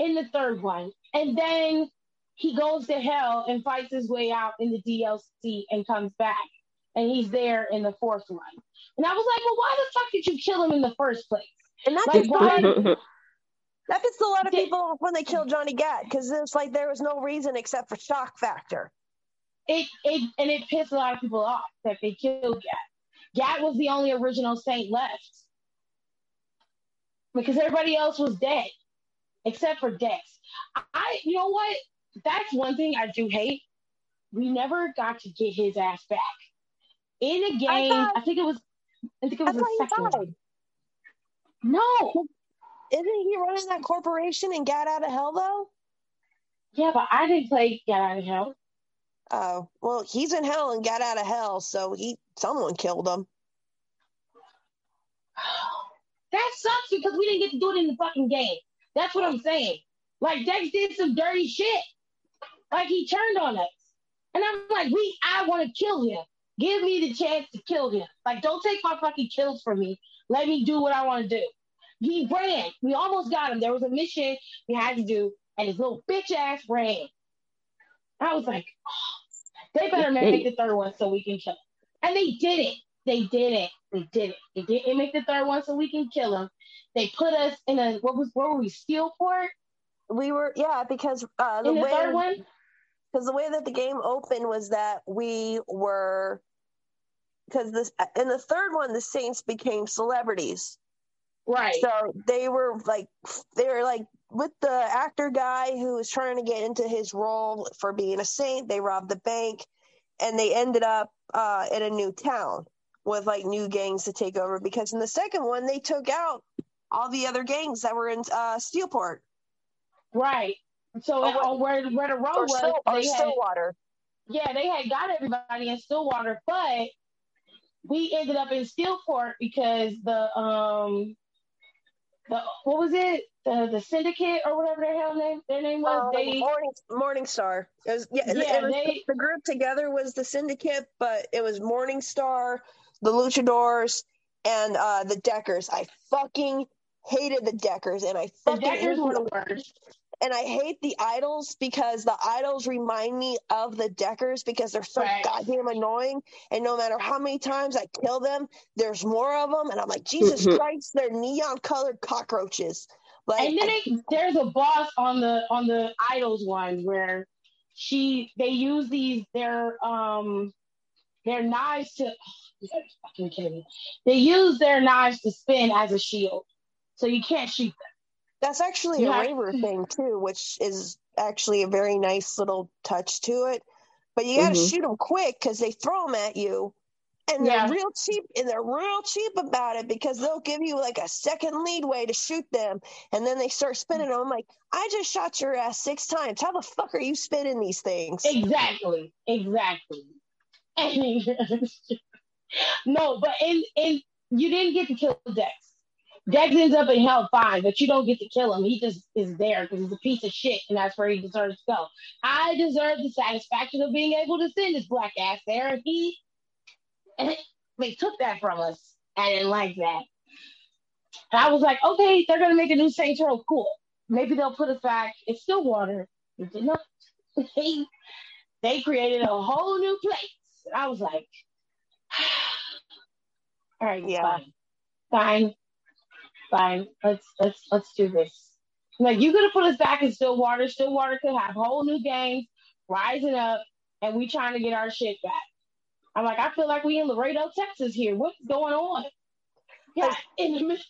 [SPEAKER 1] in the third one, and then he goes to hell and fights his way out in the DLC and comes back, and he's there in the fourth one. And I was like, well, why the fuck did you kill him in the first place?
[SPEAKER 2] And that
[SPEAKER 1] Like, why-
[SPEAKER 2] that pissed a lot of (laughs) people off when they killed Johnny Gat because it's like there was no reason except for shock factor.
[SPEAKER 1] It, it, and it pissed a lot of people off that they killed Gat. Gat was the only original saint left because everybody else was dead except for Dex. I, you know what? That's one thing I do hate. We never got to get his ass back in a game. I,
[SPEAKER 2] thought-
[SPEAKER 1] think it was. I think it was the second No,
[SPEAKER 2] Isn't he running that corporation and Gat Out of Hell though?
[SPEAKER 1] yeah, but I didn't play Gat Out of Hell.
[SPEAKER 2] Oh, well, he's in hell and got out of hell, so he someone killed him. (sighs)
[SPEAKER 1] That sucks because we didn't get to do it in the fucking game. That's what I'm saying. Like Dex did some dirty shit. Like he turned on us. And I'm like, we I want to kill him. Give me the chance to kill him. Like, don't take my fucking kills from me. Let me do what I want to do. He ran. We almost got him. There was a mission we had to do, and his little bitch ass ran. I was like, oh, (sighs) they better make the third one so we can kill him. And they did it. They did it. They did it. They didn't make the third one so we can kill them. They put us in a what was where were we? Steelport
[SPEAKER 2] We were yeah because uh, the
[SPEAKER 1] in the
[SPEAKER 2] way
[SPEAKER 1] third one.
[SPEAKER 2] because the way that the game opened was that we were because this in the third one the Saints became celebrities.
[SPEAKER 1] Right.
[SPEAKER 2] So they were like they were like with the actor guy who was trying to get into his role for being a saint. They robbed the bank, and they ended up uh, in a new town with like new gangs to take over. Because in the second one, they took out all the other gangs that were in uh, Steelport
[SPEAKER 1] right. So
[SPEAKER 2] Oh,
[SPEAKER 1] it-
[SPEAKER 2] what-
[SPEAKER 1] on where where the road
[SPEAKER 2] or,
[SPEAKER 1] was,
[SPEAKER 2] Still, or
[SPEAKER 1] they had,
[SPEAKER 2] Stillwater.
[SPEAKER 1] yeah, they had got everybody in Stillwater, but we ended up in Steelport because the um the what was it the the syndicate or whatever their hell name their name was
[SPEAKER 2] Uh,
[SPEAKER 1] they
[SPEAKER 2] Morning Morningstar. It was yeah.
[SPEAKER 1] Yeah,
[SPEAKER 2] was,
[SPEAKER 1] they-
[SPEAKER 2] the group together was the Syndicate, but it was Morningstar, the Luchadors, and uh, the Deckers. I fucking hated the Deckers, and I
[SPEAKER 1] The
[SPEAKER 2] fucking
[SPEAKER 1] Deckers were
[SPEAKER 2] the-
[SPEAKER 1] the worst.
[SPEAKER 2] And I hate the idols because the idols remind me of the Deckers because they're so
[SPEAKER 1] Right.
[SPEAKER 2] goddamn annoying. And no matter how many times I kill them, there's more of them. And I'm like, Jesus
[SPEAKER 3] Mhm.
[SPEAKER 2] Christ, they're neon colored cockroaches. Like,
[SPEAKER 1] And then
[SPEAKER 2] I-
[SPEAKER 1] they, there's a boss on the on the idols one where she they use these their um their knives to (sighs) you fucking kidding me. They use their knives to spin as a shield, so you can't shoot them.
[SPEAKER 2] That's actually
[SPEAKER 1] you
[SPEAKER 2] a raver thing too, which is actually a very nice little touch to it. But you got to
[SPEAKER 3] Mhm.
[SPEAKER 2] shoot them quick because they throw them at you. And they're
[SPEAKER 1] Yeah.
[SPEAKER 2] real cheap, and they're real cheap about it because they'll give you like a second leadway to shoot them, and then they start spinning them. I'm like, I just shot your ass six times. How the fuck are you spinning these things?
[SPEAKER 1] Exactly, exactly. (laughs) no, but in in you didn't get to kill Dex. Dex ends up in hell fine, but you don't get to kill him. He just is there because he's a piece of shit, and that's where he deserves to go. I deserve the satisfaction of being able to send his black ass there, and he and they took that from us. I didn't like that. And I was like, okay, they're gonna make a new Saints Row, cool. Maybe they'll put us back in Stillwater. It did not. (laughs) They, they created a whole new place. And I was like, (sighs) (sighs) all right,
[SPEAKER 2] Yeah.
[SPEAKER 1] fine, fine, fine. Let's let's let's do this. Like you could have put us back in Stillwater. Stillwater could have whole new gangs rising up, and we trying to get our shit back. I'm like, I feel like we in Laredo, Texas here. What's going on? Yeah, in the middle.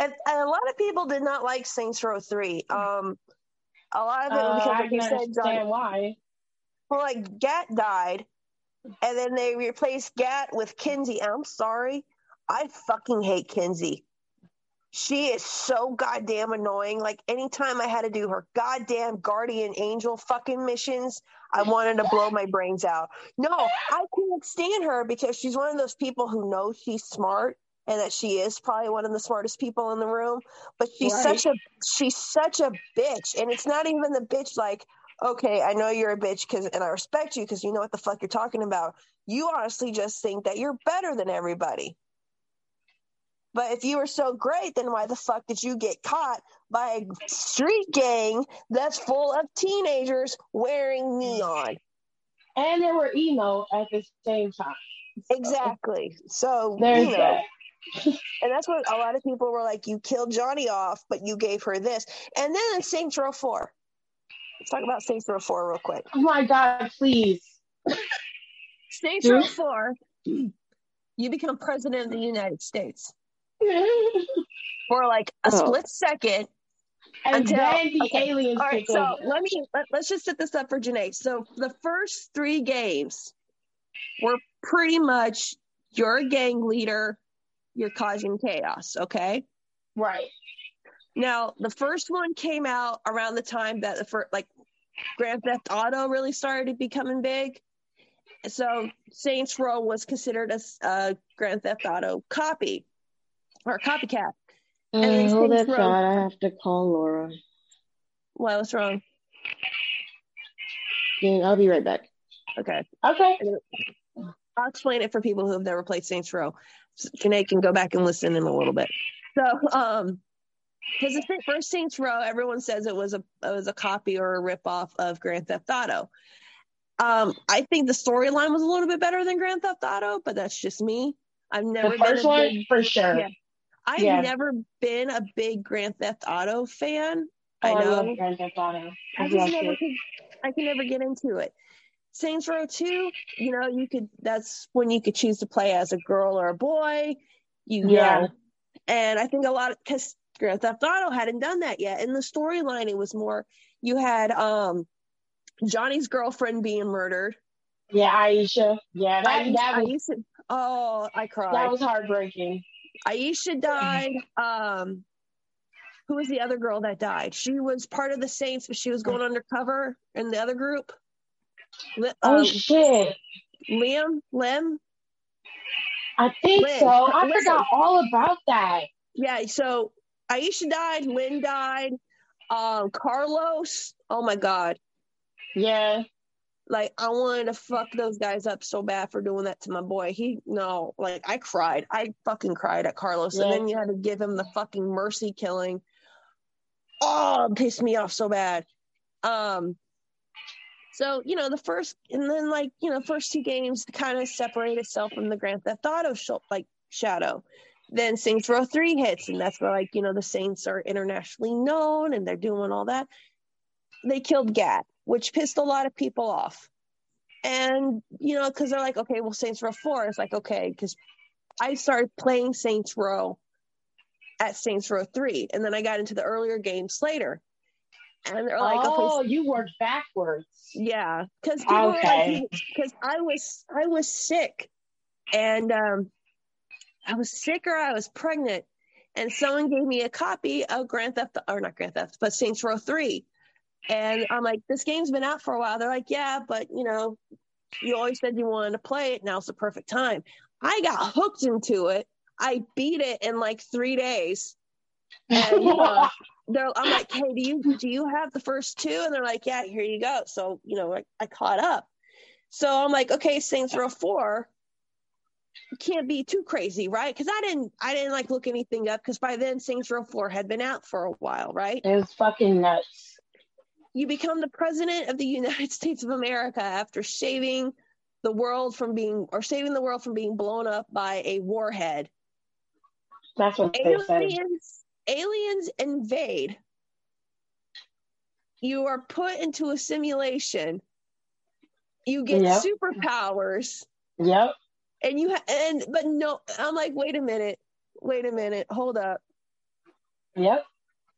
[SPEAKER 2] And, and a lot of people did not like Saints Row 3. Um, a lot of it
[SPEAKER 1] Uh,
[SPEAKER 2] because, like you said, John,
[SPEAKER 1] why.
[SPEAKER 2] well, like Gat died, and then they replaced Gat with Kinzie. I'm sorry, I fucking hate Kinzie. She is so goddamn annoying. Like anytime I had to do her goddamn guardian angel fucking missions, I wanted to blow my brains out. No, I can't stand her because she's one of those people who knows she's smart and that she is probably one of the smartest people in the room. But she's
[SPEAKER 1] Right.
[SPEAKER 2] such a she's such a bitch, and it's not even the bitch like okay, I know you're a bitch because, and I respect you because you know what the fuck you're talking about. You honestly just think that you're better than everybody. But if you were so great, then why the fuck did you get caught by a street gang that's full of teenagers wearing neon?
[SPEAKER 1] And they were emo at the same time.
[SPEAKER 2] Exactly. So,
[SPEAKER 1] There's
[SPEAKER 2] you know,
[SPEAKER 1] that.
[SPEAKER 2] and that's what a lot of people were like, you killed Johnny off, but you gave her this. And then in Saints Row 4. Let's talk about Saints Row 4 real quick.
[SPEAKER 1] Oh my God, please.
[SPEAKER 2] Saints Row (laughs) 4, you become president of the United States for like a
[SPEAKER 3] Oh.
[SPEAKER 2] split second.
[SPEAKER 1] and
[SPEAKER 2] Until-
[SPEAKER 1] then the
[SPEAKER 2] okay.
[SPEAKER 1] aliens
[SPEAKER 2] All right, so
[SPEAKER 1] over.
[SPEAKER 2] let me let, let's just set this up for Janae. So the first three games were pretty much you're a gang leader, you're causing chaos, okay?
[SPEAKER 1] Right.
[SPEAKER 2] Now, the first one came out around the time that the first, like Grand Theft Auto really started becoming big. So Saints Row was considered a, s- a Grand Theft Auto copy or a copycat. And
[SPEAKER 3] Uh, hold that
[SPEAKER 2] Row-
[SPEAKER 3] thought. I have to call Laura.
[SPEAKER 2] Why? was wrong?
[SPEAKER 3] Yeah, I'll be right back.
[SPEAKER 2] Okay.
[SPEAKER 1] Okay.
[SPEAKER 2] I'll explain it for people who have never played Saints Row. So Janae can go back and listen in a little bit. So, um, because the first Saints Row, everyone says it was a it was a copy or a ripoff of Grand Theft Auto. Um, I think the storyline was a little bit better than Grand Theft Auto, but that's just me. I've never
[SPEAKER 1] The
[SPEAKER 2] been
[SPEAKER 1] first
[SPEAKER 2] a
[SPEAKER 1] one,
[SPEAKER 2] big,
[SPEAKER 1] for sure.
[SPEAKER 2] Yeah. I've
[SPEAKER 1] yeah.
[SPEAKER 2] never been a big Grand Theft Auto fan.
[SPEAKER 1] Oh,
[SPEAKER 2] I know.
[SPEAKER 1] love Grand Theft Auto.
[SPEAKER 2] I
[SPEAKER 1] I
[SPEAKER 2] just
[SPEAKER 1] love
[SPEAKER 2] never could, I can never get into it. Saints Row 2, you know, you could that's when you could choose to play as a girl or a boy. You
[SPEAKER 1] Yeah.
[SPEAKER 2] know. And I think a lot of because Grand Theft Auto hadn't done that yet. In the storyline, it was more you had um Johnny's girlfriend being murdered.
[SPEAKER 1] Yeah, Aisha. Yeah, that,
[SPEAKER 2] Aisha,
[SPEAKER 1] that was
[SPEAKER 2] Aisha- oh, I cried.
[SPEAKER 1] that was heartbreaking.
[SPEAKER 2] Aisha died. Um, who was the other girl that died? She was part of the Saints, but she was going undercover in the other group. Li-
[SPEAKER 1] Oh shit.
[SPEAKER 2] Liam, Lem,
[SPEAKER 1] I think
[SPEAKER 2] Lin,
[SPEAKER 1] so. I
[SPEAKER 2] listen.
[SPEAKER 1] forgot all about that.
[SPEAKER 2] yeah. So Aisha died. Lin died. Um, Carlos. Oh my God.
[SPEAKER 1] Yeah.
[SPEAKER 2] Like I wanted to fuck those guys up so bad for doing that to my boy. He no, like I cried. I fucking cried at Carlos, and then you had to give him the fucking mercy killing. Oh, it pissed me off so bad. Um, so you know the first, and then like you know first two games kind of separate itself from the Grand Theft Auto sh- like shadow. Then Saints Row Three hits, and that's where like you know the Saints are internationally known, and they're doing all that. They killed Gat, which pissed a lot of people off, and you know because they're like, okay, well Saints Row Four is like okay, because I started playing Saints Row at Saints Row Three, and then I got into the earlier games later, and they're like, okay,
[SPEAKER 1] oh, you worked backwards.
[SPEAKER 2] yeah, because
[SPEAKER 1] Okay.
[SPEAKER 2] because I was I was sick, and um, I was sick or I was pregnant, and someone gave me a copy of Grand Theft or not Grand Theft, but Saints Row Three, and I'm like, this game's been out for a while. They're like, yeah, but you know, you always said you wanted to play it. Now's the perfect time. I got hooked into it. I beat it in like three days. And uh, (laughs) I'm like, hey, do you do you have the first two? And they're like, yeah, here you go. So you know, I, I caught up. So I'm like, okay, Saints Row four can't be too crazy, right? Because I didn't I didn't like look anything up because by then Saints Row four had been out for a while, right?
[SPEAKER 1] It was fucking nuts.
[SPEAKER 2] You become the president of the United (laughs) States of America after saving the world from being or saving the world from being blown up by a warhead
[SPEAKER 1] That's what they said.
[SPEAKER 2] aliens aliens invade you are put into a simulation you get
[SPEAKER 1] Yep.
[SPEAKER 2] superpowers
[SPEAKER 1] Yep.
[SPEAKER 2] and you ha- and but no i'm like wait a minute wait a minute hold up
[SPEAKER 1] Yep.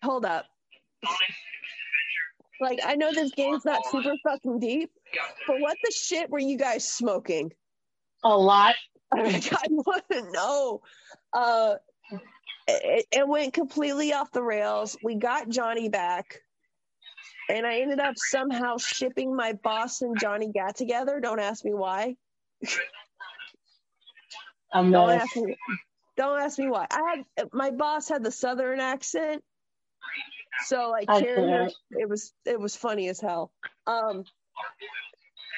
[SPEAKER 2] hold up like i know this game's not super fucking deep but what the shit were you guys smoking
[SPEAKER 1] A lot.
[SPEAKER 2] Like, (laughs) I want to know. Uh, it, it went completely off the rails. We got Johnny back, and I ended up somehow shipping my boss and Johnny Gat together. Don't ask me why. (laughs)
[SPEAKER 1] A
[SPEAKER 2] Don't
[SPEAKER 1] mess.
[SPEAKER 2] ask me. Don't ask me why. I had my boss had the southern accent, so like
[SPEAKER 1] I
[SPEAKER 2] hearing it was it was funny as hell. Um,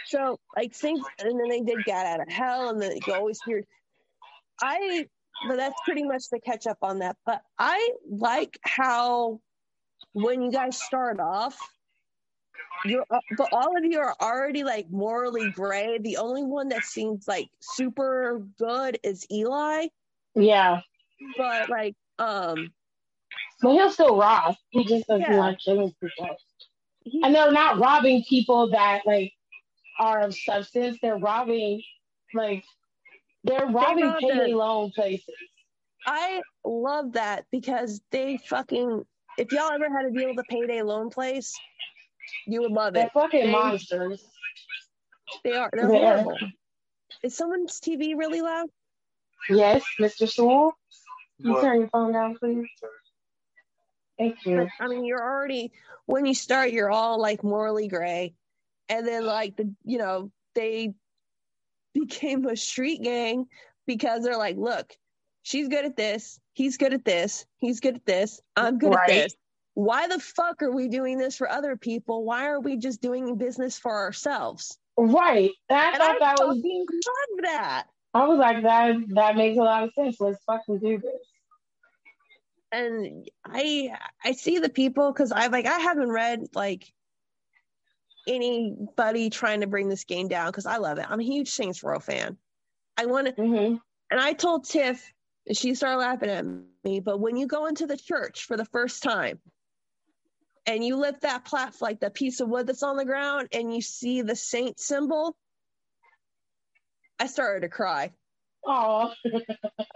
[SPEAKER 2] so like things, and then they did "Gat Out of Hell," and then you always hear. I, but that's pretty much the catch up on that. But I like how when you guys start off, you're uh, but all of you are already like morally gray. The only one that seems like super good is Eli,
[SPEAKER 1] Yeah.
[SPEAKER 2] but like um
[SPEAKER 1] But he'll still rob. He just doesn't
[SPEAKER 2] Yeah.
[SPEAKER 1] like killing people.
[SPEAKER 2] he,
[SPEAKER 1] And they're not robbing people that like are of substance. They're robbing like they're robbing
[SPEAKER 2] rob
[SPEAKER 1] payday loan places.
[SPEAKER 2] I love that because they fucking if y'all ever had to deal with a payday loan place, you would love
[SPEAKER 1] They're
[SPEAKER 2] it.
[SPEAKER 1] fucking
[SPEAKER 2] They-
[SPEAKER 1] monsters.
[SPEAKER 2] They are they're
[SPEAKER 1] They are.
[SPEAKER 2] horrible. Is someone's TV really loud?
[SPEAKER 1] Yes, Mr. Sewell. Can you turn your phone down, please? Thank you.
[SPEAKER 2] I mean, you're already when you start, you're all like morally gray, and then like the you know they became a street gang because they're like, look, she's good at this, he's good at this, he's good at this, I'm good
[SPEAKER 1] Right.
[SPEAKER 2] at this. Why the fuck are we doing this for other people? Why are we just doing business for ourselves?
[SPEAKER 1] Right. I
[SPEAKER 2] And I
[SPEAKER 1] thought that was
[SPEAKER 2] love that.
[SPEAKER 1] I was like that that makes a lot of sense. Let's fucking do this.
[SPEAKER 2] And I I see the people because I like I haven't read like anybody trying to bring this game down because I love it. I'm a huge Saints Row fan. I want to,
[SPEAKER 1] hmm
[SPEAKER 2] and I told Tiff, and she started laughing at me. But when you go into the church for the first time, and you lift that platform, like the piece of wood that's on the ground, and you see the saint symbol, I started to cry.
[SPEAKER 1] Oh,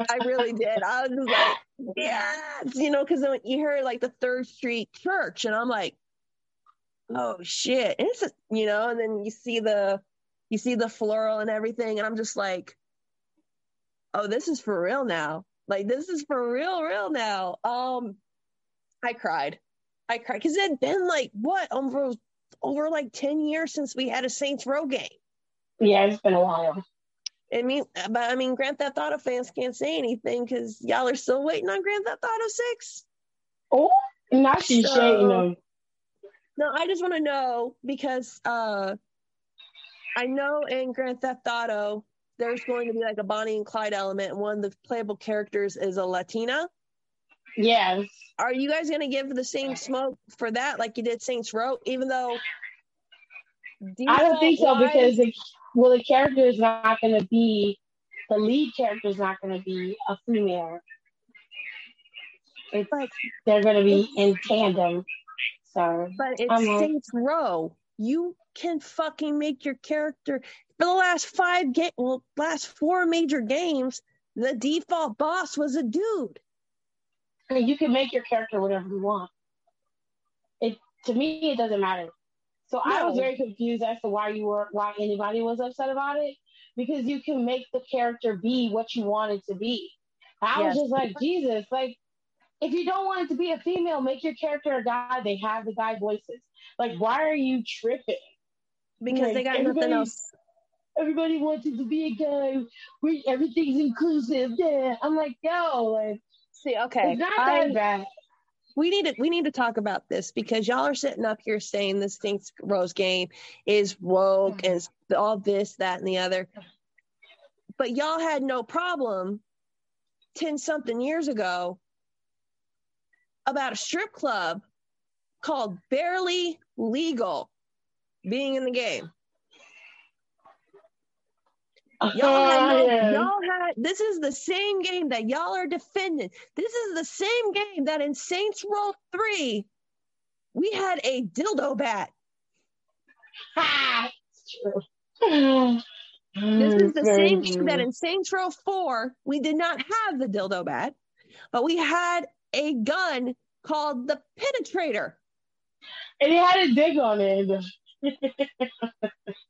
[SPEAKER 2] I really did. I was just like, (laughs) yes, you know, because you hear like the Third Street Church, and I'm like, oh shit, and it's a, you know, and then you see the, you see the floral and everything, and I'm just like, oh, this is for real now. Like this is for real, real now. Um, I cried, I cried because it had been like what over over like ten years since we had a Saints Row game.
[SPEAKER 1] yeah, it's been a while.
[SPEAKER 2] I mean, but I mean, Grand Theft Auto fans can't say anything because y'all are still waiting on Grand Theft Auto Six.
[SPEAKER 1] Oh, not she's
[SPEAKER 2] So-
[SPEAKER 1] shading them.
[SPEAKER 2] No, I just want to know because uh, I know in Grand Theft Auto, there's going to be like a Bonnie and Clyde element, and one of the playable characters is a Latina.
[SPEAKER 1] Yes.
[SPEAKER 2] Are you guys going to give the same smoke for that, like you did Saints Row? Even though
[SPEAKER 1] I don't think so because well, the character is not going to be the lead character is not going to be a female. It's
[SPEAKER 2] But-
[SPEAKER 1] they're going to be in tandem. So
[SPEAKER 2] But it's
[SPEAKER 1] I'm a-
[SPEAKER 2] Saints Row. You can fucking make your character for the last five game, well, last four major games. The default boss was a dude.
[SPEAKER 1] you can make your character whatever you want. It to me it doesn't matter. So I was very confused as to why you were why anybody was upset about it because you can make the character be what you want it to be. I was just like Jesus, like if you don't want it to be a female, make your character a guy. They have the guy voices. Like why are you tripping?
[SPEAKER 2] Because
[SPEAKER 1] Like,
[SPEAKER 2] they got nothing else.
[SPEAKER 1] Everybody wants it to be a guy where everything's inclusive. Yeah, I'm like, yo, like
[SPEAKER 2] See, okay.
[SPEAKER 1] it's not
[SPEAKER 2] I-
[SPEAKER 1] that bad.
[SPEAKER 2] We need to we need to talk about this because y'all are sitting up here saying this Saints Row's game is woke mm-hmm. and all this, that, and the other. But y'all had no problem ten something years ago about a strip club called Barely Legal being in the game. Y'all had, no, y'all had this is the same game that y'all are defending. This is the same game that in Saints Row 3 we had a dildo bat. This is the same game
[SPEAKER 1] true.
[SPEAKER 2] that in Saints Row 4 we did not have the dildo bat, but we had a gun called the penetrator.
[SPEAKER 1] And he had a dick on it. (laughs)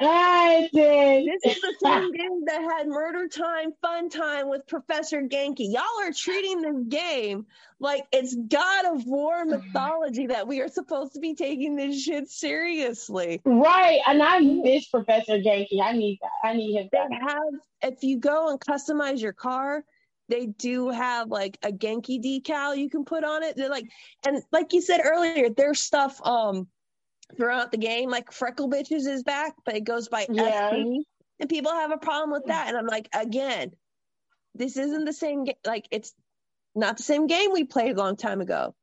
[SPEAKER 1] I did.
[SPEAKER 2] This is the same (laughs) game that had murder time, fun time with Professor Genki. Y'all are treating this game like it's God of War mythology that we are supposed to be taking this shit seriously.
[SPEAKER 1] Right, and I miss Professor Genki. I need that. I need him
[SPEAKER 2] They have, if you go and customize your car, they do have like a Genki decal you can put on it. They're like, and like you said earlier, their stuff um throughout the game, like Freckle Bitches is back, but it goes by
[SPEAKER 1] Yeah.
[SPEAKER 2] And people have a problem with that. And I'm like, again, this isn't the same game. Like it's not the same game we played a long time ago.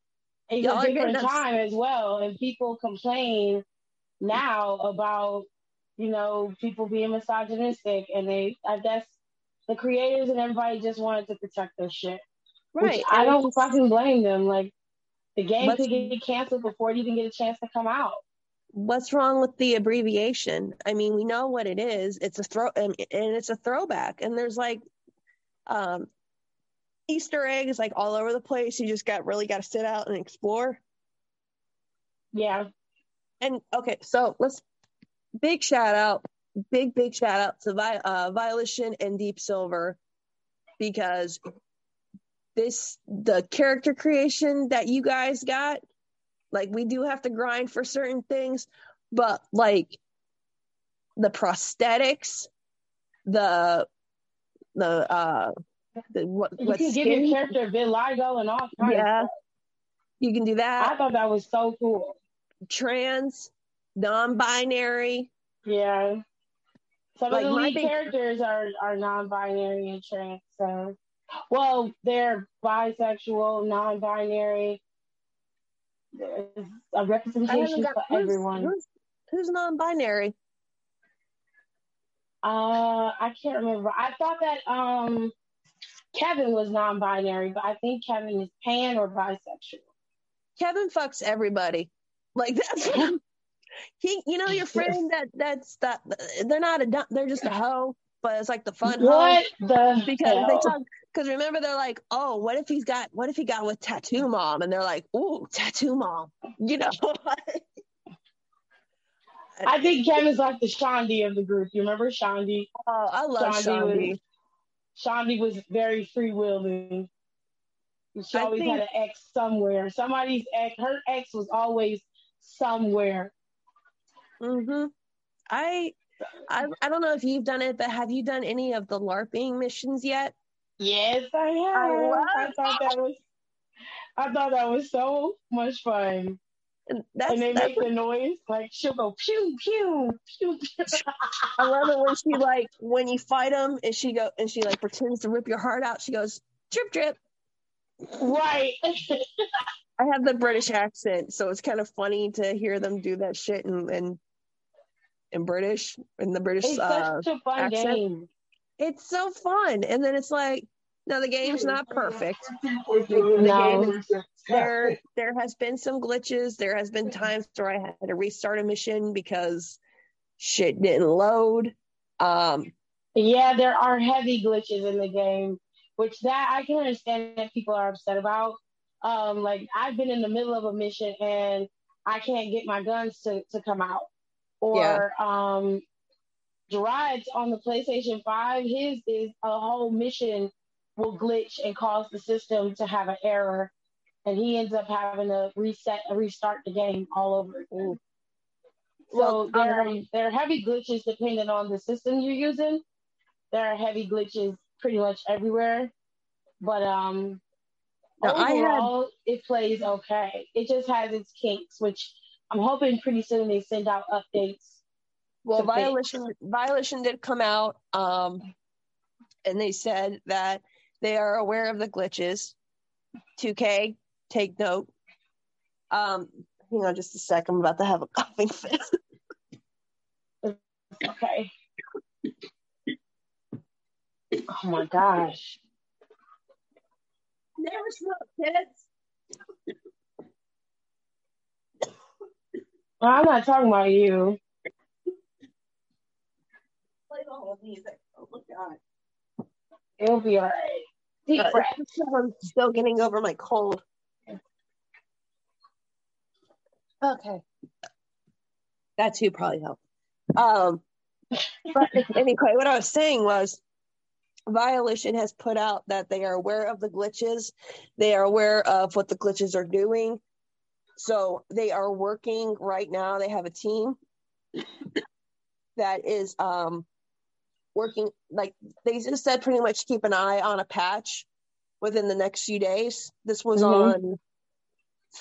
[SPEAKER 1] It's
[SPEAKER 2] Y'all
[SPEAKER 1] a different time as well, and people complain now about you know people being misogynistic, and they I guess the creators and everybody just wanted to protect their shit. Which I don't fucking blame them. Like the game
[SPEAKER 2] Let's-
[SPEAKER 1] could get canceled before it even get a chance to come out.
[SPEAKER 2] What's wrong with the abbreviation? I mean, we know what it is. It's a throw and, and it's a throwback. And there's like um Easter eggs like all over the place. You just got really got to sit out and explore.
[SPEAKER 1] Yeah,
[SPEAKER 2] And okay, so let's big shout out, big big shout out to Vi- uh, Volition and Deep Silver because this the character creation that you guys got. Like we do have to grind for certain things, but like the prosthetics, the the uh the what
[SPEAKER 1] you can give your character vitiligo and all kinds.
[SPEAKER 2] yeah you can do that
[SPEAKER 1] I thought that was so cool.
[SPEAKER 2] trans non-binary
[SPEAKER 1] Yeah. Some
[SPEAKER 2] Like,
[SPEAKER 1] of the lead
[SPEAKER 2] big-
[SPEAKER 1] characters are are non-binary and trans. So, well, they're bisexual, non-binary. A representation
[SPEAKER 2] got
[SPEAKER 1] for
[SPEAKER 2] who's,
[SPEAKER 1] everyone.
[SPEAKER 2] who's, who's non-binary
[SPEAKER 1] Uh, I can't remember. I thought that um Kevin was non-binary, but I think Kevin is pan or bisexual.
[SPEAKER 2] Kevin fucks everybody. Like (laughs) that's he. You know your (laughs) friend that that's that they're not a they're just a hoe, but it's like the fun
[SPEAKER 1] What the
[SPEAKER 2] because they talk. Because remember they're like, oh, what if he's got what if he got with tattoo mom? And they're like, ooh, tattoo mom. (laughs) You know.
[SPEAKER 1] I think Kevin's like the Shandi of the group. You remember Shandi?
[SPEAKER 2] oh, I love
[SPEAKER 1] Shandi
[SPEAKER 2] Shandi.
[SPEAKER 1] was Shandi was very free willing. She
[SPEAKER 2] I
[SPEAKER 1] always
[SPEAKER 2] think-
[SPEAKER 1] had an ex somewhere. Somebody's ex, her ex was always somewhere.
[SPEAKER 2] hmm I, I I don't know if you've done it, but have you done any of the LARPing missions yet?
[SPEAKER 1] Yes, I have.
[SPEAKER 2] love
[SPEAKER 1] I thought that was I thought that was so much fun.
[SPEAKER 2] And that's,
[SPEAKER 1] and they make the noise like she'll go pew pew pew. pew.
[SPEAKER 2] I love it when she like when you fight them and she go and she like pretends to rip your heart out. She goes drip drip.
[SPEAKER 1] right. (laughs)
[SPEAKER 2] I have the British accent, so it's kind of funny to hear them do that shit and, in, in British in the British.
[SPEAKER 1] It's
[SPEAKER 2] uh,
[SPEAKER 1] such a fun
[SPEAKER 2] accent.
[SPEAKER 1] game.
[SPEAKER 2] it's so fun, and then it's like, no, the game's not perfect.
[SPEAKER 1] No.
[SPEAKER 2] There there has been some glitches. There has been times where I had to restart a mission because shit didn't load. Um,
[SPEAKER 1] Yeah, there are heavy glitches in the game, which that I can understand that people are upset about. Um, like I've been in the middle of a mission and I can't get my guns to, to come out. Or um Gerard's on the PlayStation 5, his is a whole mission will glitch and cause the system to have an error and he ends up having to reset and restart the game all over again. So
[SPEAKER 2] Well,
[SPEAKER 1] there are
[SPEAKER 2] um,
[SPEAKER 1] there are heavy glitches depending on the system you're using. There are heavy glitches pretty much everywhere, but um,
[SPEAKER 2] I had-
[SPEAKER 1] overall it plays okay. It just has its kinks, which I'm hoping pretty soon they send out updates.
[SPEAKER 2] well,
[SPEAKER 1] to fix.
[SPEAKER 2] Volition Volition did come out, um, and they said that they are aware of the glitches. 2K, take note. Um, hang on just a sec. I'm about to have a (laughs) coughing fit.
[SPEAKER 1] Okay. Oh my gosh.
[SPEAKER 2] Never smoke, kids.
[SPEAKER 1] I'm not talking about you.
[SPEAKER 2] Play the whole music. Oh my god.
[SPEAKER 1] It'll be all right. Deep
[SPEAKER 2] Uh,
[SPEAKER 1] breath.
[SPEAKER 2] I'm still getting over my cold. Okay. That too probably helped. Um, but anyway, what I was saying was Volition has put out that they are aware of the glitches. They are aware of what the glitches are doing. So they are working right now. They have a team (coughs) that is um, working, like they just said, pretty much keep an eye on a patch within the next few days. This was
[SPEAKER 1] Mhm.
[SPEAKER 2] on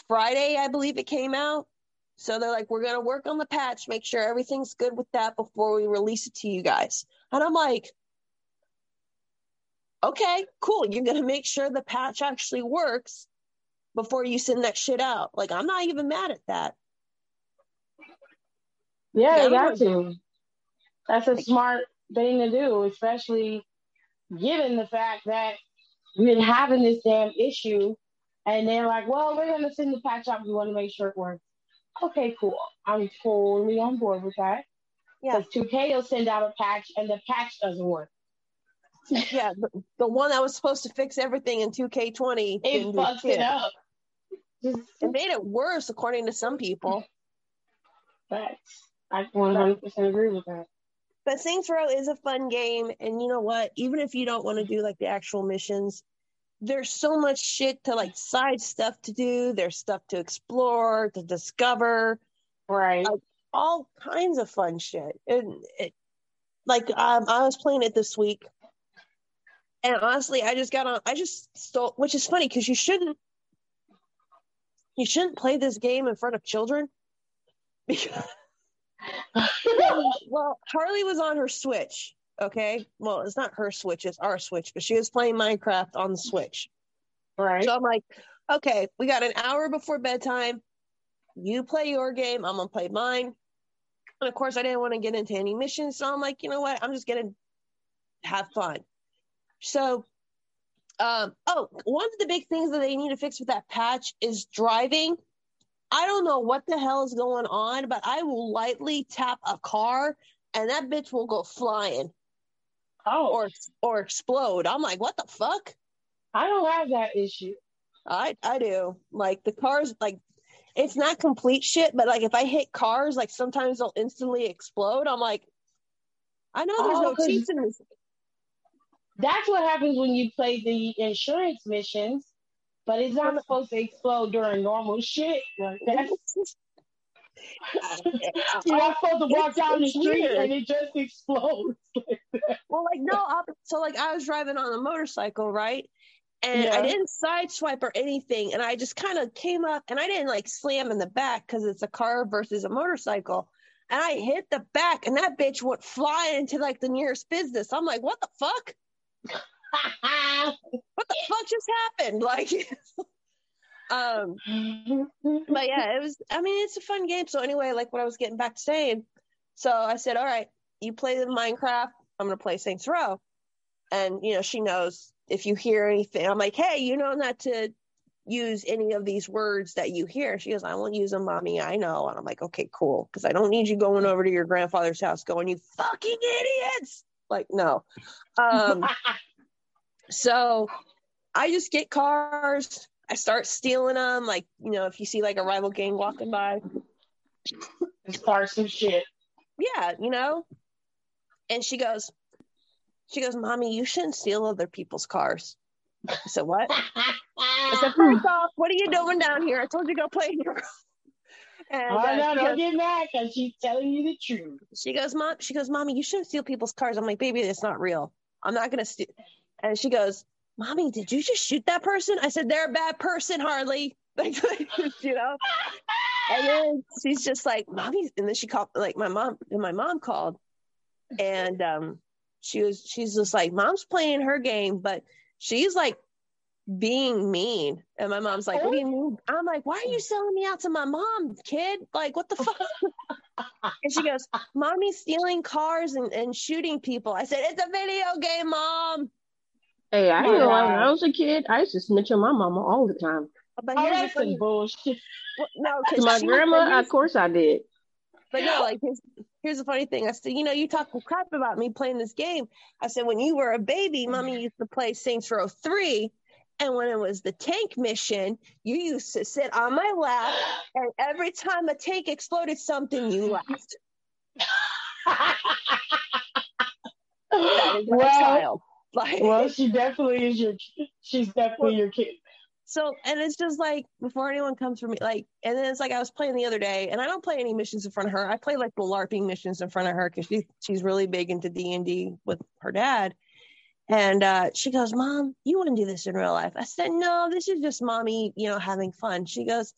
[SPEAKER 2] Friday, I believe it came out. So they're like, we're going to work on the patch, make sure everything's good with that before we release it to you guys. And I'm like, okay, cool. You're going to make sure the patch actually works before you send that shit out. Like, I'm not even mad at that.
[SPEAKER 1] Yeah, you got to. That's a smart thing to do, especially given the fact that we've been having this damn issue and they're like, well, we're going to send the patch out. We want to make sure it works. Okay, cool. I'm totally on board with that.
[SPEAKER 2] Yeah.
[SPEAKER 1] Because 2K will send out a patch and the patch doesn't work.
[SPEAKER 2] Yeah. The, the one that was supposed to fix everything in 2K20 (laughs)
[SPEAKER 1] It
[SPEAKER 2] didn't do
[SPEAKER 1] fucks
[SPEAKER 2] shit.
[SPEAKER 1] it up.
[SPEAKER 2] It made it worse, according to some people.
[SPEAKER 1] facts. I 100% agree with that.
[SPEAKER 2] But Saints Row is a fun game, and you know what? Even if you don't want to do like the actual missions, there's so much shit to like side stuff to do. There's stuff to explore, to discover,
[SPEAKER 1] Right.
[SPEAKER 2] all kinds of fun shit. And it, like um, I was playing it this week, and honestly, I just got on. I just stole, which is funny because you shouldn't, you shouldn't play this game in front of children. Because (laughs) (laughs) well, Harley was on her Switch. Okay. Well, it's not her Switch, it's our Switch, but she was playing Minecraft on the Switch.
[SPEAKER 1] right.
[SPEAKER 2] So I'm like, okay, we got an hour before bedtime. You play your game, I'm gonna play mine. And of course, I didn't want to get into any missions, so I'm like, you know what? I'm just gonna have fun. So, um, oh, one of the big things that they need to fix with that patch is driving. I don't know what the hell is going on, but I will lightly tap a car and that bitch will go flying
[SPEAKER 1] oh,
[SPEAKER 2] or or explode. I'm like, what the fuck?
[SPEAKER 1] I don't have that issue.
[SPEAKER 2] I I do. Like the cars, like it's not complete shit, but like if I hit cars, like sometimes they'll instantly explode. I'm like, I know there's
[SPEAKER 1] Oh,
[SPEAKER 2] no cheats in this.
[SPEAKER 1] That's what happens when you play the insurance missions, but it's not supposed to explode during normal shit. Like that's, (laughs) you're not supposed to walk
[SPEAKER 2] It's-
[SPEAKER 1] down the street
[SPEAKER 2] weird.
[SPEAKER 1] and it just explodes. (laughs)
[SPEAKER 2] well, like no, I'll, so like I was driving on a motorcycle, right? And
[SPEAKER 1] Yeah.
[SPEAKER 2] I didn't sideswipe or anything. And I just kind of came up and I didn't like slam in the back because it's a car versus a motorcycle. And I hit the back and that bitch went flying into like the nearest business. I'm like, what the fuck? What the fuck just happened? Like, (laughs) um, but yeah, it was. I mean, it's a fun game. So anyway, like what I was getting back to saying, so I said, all right, you play the Minecraft. I'm gonna play Saints Row, and you know she knows if you hear anything. I'm like, hey, you know not to use any of these words that you hear. She goes, I won't use them, mommy. I know. And I'm like, okay, cool, because I don't need you going over to your grandfather's house going, you fucking idiots. Like, no. Um, (laughs) so I just get cars. I start stealing them. Like, you know, if you see like a rival gang walking by,
[SPEAKER 1] Start some shit.
[SPEAKER 2] yeah, you know. And she goes, she goes, mommy, you shouldn't steal other people's cars. I said, what? (laughs) I said, first off, what are you doing down here? I told you to go play in your room. And
[SPEAKER 1] Oh
[SPEAKER 2] uh, goes,
[SPEAKER 1] get mad because she's telling you the truth.
[SPEAKER 2] she goes, mom, she goes, mommy, you shouldn't steal people's cars. I'm like, baby, that's not real. I'm not gonna steal. And she goes, mommy, did you just shoot that person? I said, they're a bad person, Harley. (laughs) Like, (laughs) you know. And then she's just like, mommy, and then she called, like my mom, and my mom called, and um, she was, she's just like, mom's playing her game, but she's like being mean. And my mom's like, what do you mean? I'm like, why are you selling me out to my mom, kid? Like, what the (laughs) fuck? and she goes, mommy's stealing cars and, and shooting people. I said, it's a video game, mom.
[SPEAKER 3] Hey, I ain't gonna. When I was a kid, I used to snitch on my mama all the time.
[SPEAKER 2] But
[SPEAKER 1] Oh,
[SPEAKER 2] here's the
[SPEAKER 1] that's some bullshit.
[SPEAKER 2] Well, No,
[SPEAKER 3] To
[SPEAKER 2] because
[SPEAKER 3] my grandma, of course I did.
[SPEAKER 2] But no, like here's, here's the funny thing. I said, you know, you talk crap about me playing this game. I said, when you were a baby, mommy mm. used to play Saints Row 3. And when it was the tank mission, you used to sit on my lap. And every time a tank exploded something, you laughed. That is my
[SPEAKER 1] well,
[SPEAKER 2] child. Like,
[SPEAKER 1] well, she definitely is your. She's definitely your kid.
[SPEAKER 2] So, and it's just like before anyone comes for me, like, and then it's like I was playing the other day, and I don't play any missions in front of her. I play like the LARPing missions in front of her because she, she's really big into D and D with her dad. And uh, she goes, "Mom, you wouldn't do this in real life." I said, "No, this is just mommy, you know, having fun." She goes,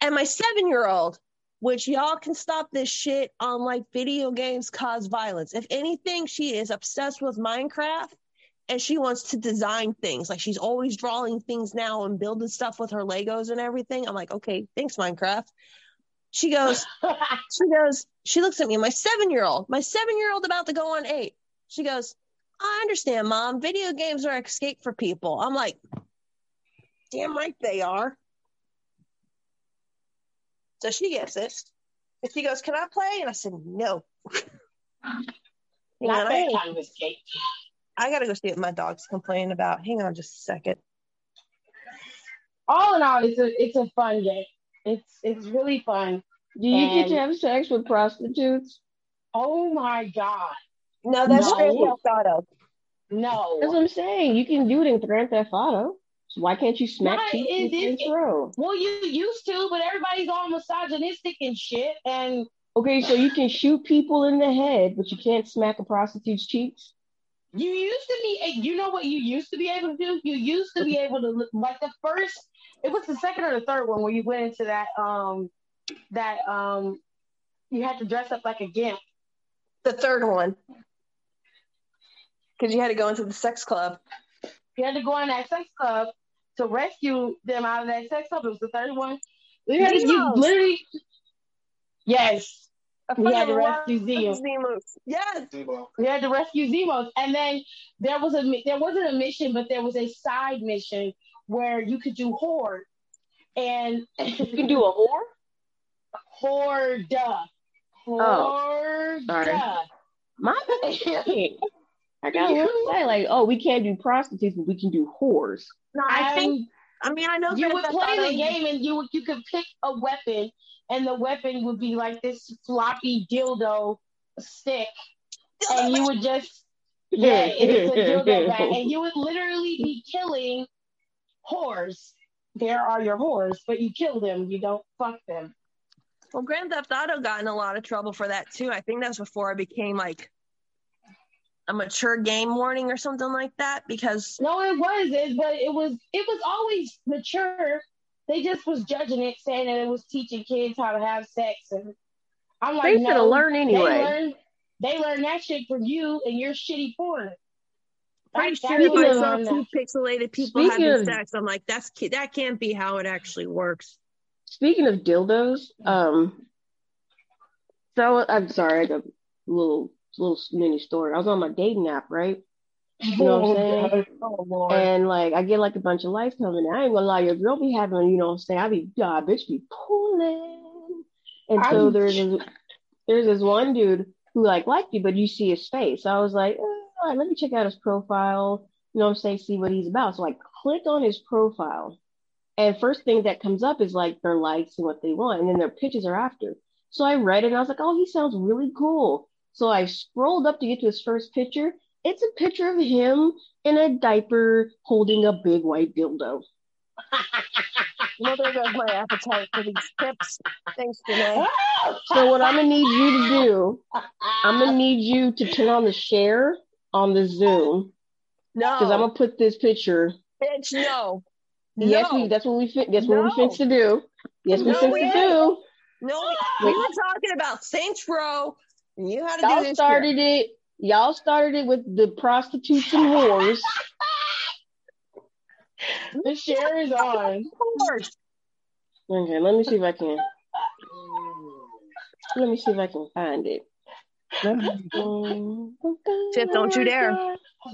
[SPEAKER 2] and my seven-year-old, which y'all can stop this shit on like video games cause violence. If anything, she is obsessed with Minecraft and she wants to design things. Like she's always drawing things now and building stuff with her Legos and everything. I'm like, okay, thanks, Minecraft. She goes, (laughs) she goes, she looks at me, my seven year old, my seven year old about to go on eight. She goes, I understand, mom. Video games are escape for people. I'm like, damn right they are. So she gets it. And she goes, Can I play? And I said, No. (laughs)
[SPEAKER 1] Not
[SPEAKER 2] I gotta-
[SPEAKER 1] kind of escape.
[SPEAKER 2] I gotta go see what my dog's complaining about. Hang on just a second.
[SPEAKER 1] All in all, it's a it's a fun game. It's it's really fun.
[SPEAKER 3] Do you get to have sex with prostitutes?
[SPEAKER 1] Oh my god,
[SPEAKER 2] No, that's
[SPEAKER 1] No.
[SPEAKER 2] Grand Theft Auto.
[SPEAKER 1] no.
[SPEAKER 3] That's what I'm saying. You can do it in Grand Theft Auto. So why can't you smack
[SPEAKER 1] Why
[SPEAKER 3] cheeks
[SPEAKER 1] is
[SPEAKER 3] in
[SPEAKER 1] it-
[SPEAKER 3] Saints
[SPEAKER 1] Well, you used to, but everybody's all misogynistic and shit. And
[SPEAKER 3] Okay, so you can shoot people in the head, but you can't smack a prostitute's cheeks.
[SPEAKER 1] you used to be, you know what you used to be able to do? You used to be able to, like the first, it was the second or the third one where you went into that, um, that, um, you had to dress up like a gimp.
[SPEAKER 2] The third one. Because you had to go into the sex club.
[SPEAKER 1] You had to go in that sex club to rescue them out of that sex club. It was the third one. You, had to, you literally, yes,
[SPEAKER 2] I
[SPEAKER 1] We had to rescue
[SPEAKER 2] love
[SPEAKER 1] Zemo.
[SPEAKER 2] Zimos. Yes.
[SPEAKER 4] Zebo.
[SPEAKER 1] we had to rescue Zimos, and then there was a there wasn't a mission, but there was a side mission where you could do horde, and
[SPEAKER 3] You can do a whore?
[SPEAKER 1] horde, oh, horde.
[SPEAKER 3] sorry. My bad. (laughs) I got to say, like, oh, we can't do prostitutes, but we can do whores.
[SPEAKER 2] No, I
[SPEAKER 1] And
[SPEAKER 2] think, I mean, I know
[SPEAKER 1] you would play the game, and you would- you could pick a weapon, and the weapon would be like this floppy dildo stick, and you would just (laughs) yeah, it's a dildo (laughs) bat, and you would literally be killing whores. There are your whores, but you kill them. You don't fuck them.
[SPEAKER 2] Well, Grand Theft Auto got in a lot of trouble for that too. I think that's before I became like a mature game warning or something like that? Because
[SPEAKER 1] No, it wasn't, but it was it was always mature. They just was judging it, saying that it was teaching kids how to have sex, and I'm like,
[SPEAKER 3] They should have
[SPEAKER 1] no,
[SPEAKER 3] learned anyway.
[SPEAKER 1] They learned, they learned that shit from you and your shitty porn.
[SPEAKER 2] pretty
[SPEAKER 1] That-
[SPEAKER 2] sure I saw two pixelated people
[SPEAKER 3] Speaking
[SPEAKER 2] having sex. I'm like, that's that can't be how it actually works.
[SPEAKER 3] Speaking of dildos, um, so I'm sorry, I got a little little mini story. I was on my dating app, right? You know what I'm saying?
[SPEAKER 2] Oh.
[SPEAKER 3] And like I get like a bunch of likes coming. I ain't gonna lie, your girl be having, you know what I'm saying? I be, yeah, bitch be pulling. And so
[SPEAKER 1] I'm-
[SPEAKER 3] there's this, there's this one dude who like liked you, but you see his face. So I was like, eh, all right, let me check out his profile. You know what I'm saying? See what he's about. So I click on his profile, and first thing that comes up is like their likes and what they want, and then their pictures are after. So I read it and I was like, oh, he sounds really cool. So I scrolled up to get to his first picture. It's a picture of him in a diaper holding a big white dildo.
[SPEAKER 2] Well, there goes my appetite for these tips. Thanks, Janae. (laughs)
[SPEAKER 3] So what I'm gonna need you to do, I'm gonna need you to turn on the share on the Zoom
[SPEAKER 2] No,
[SPEAKER 3] because I'm gonna put this picture.
[SPEAKER 2] bitch, no.
[SPEAKER 3] Yes,
[SPEAKER 2] No.
[SPEAKER 3] we. That's what we. Fin- that's what we
[SPEAKER 2] No.
[SPEAKER 3] finna to do. Yes, we
[SPEAKER 2] No, we
[SPEAKER 3] to do.
[SPEAKER 2] No, we, we were talking about Saints Row, you had to do
[SPEAKER 3] Y'all
[SPEAKER 2] this
[SPEAKER 3] started it. Y'all started it with the prostitutes and whores. (laughs)
[SPEAKER 1] the share is on.
[SPEAKER 2] shit. Of course.
[SPEAKER 3] Okay, let me see if I can. Let me see if I can find it.
[SPEAKER 2] Tip, don't you dare.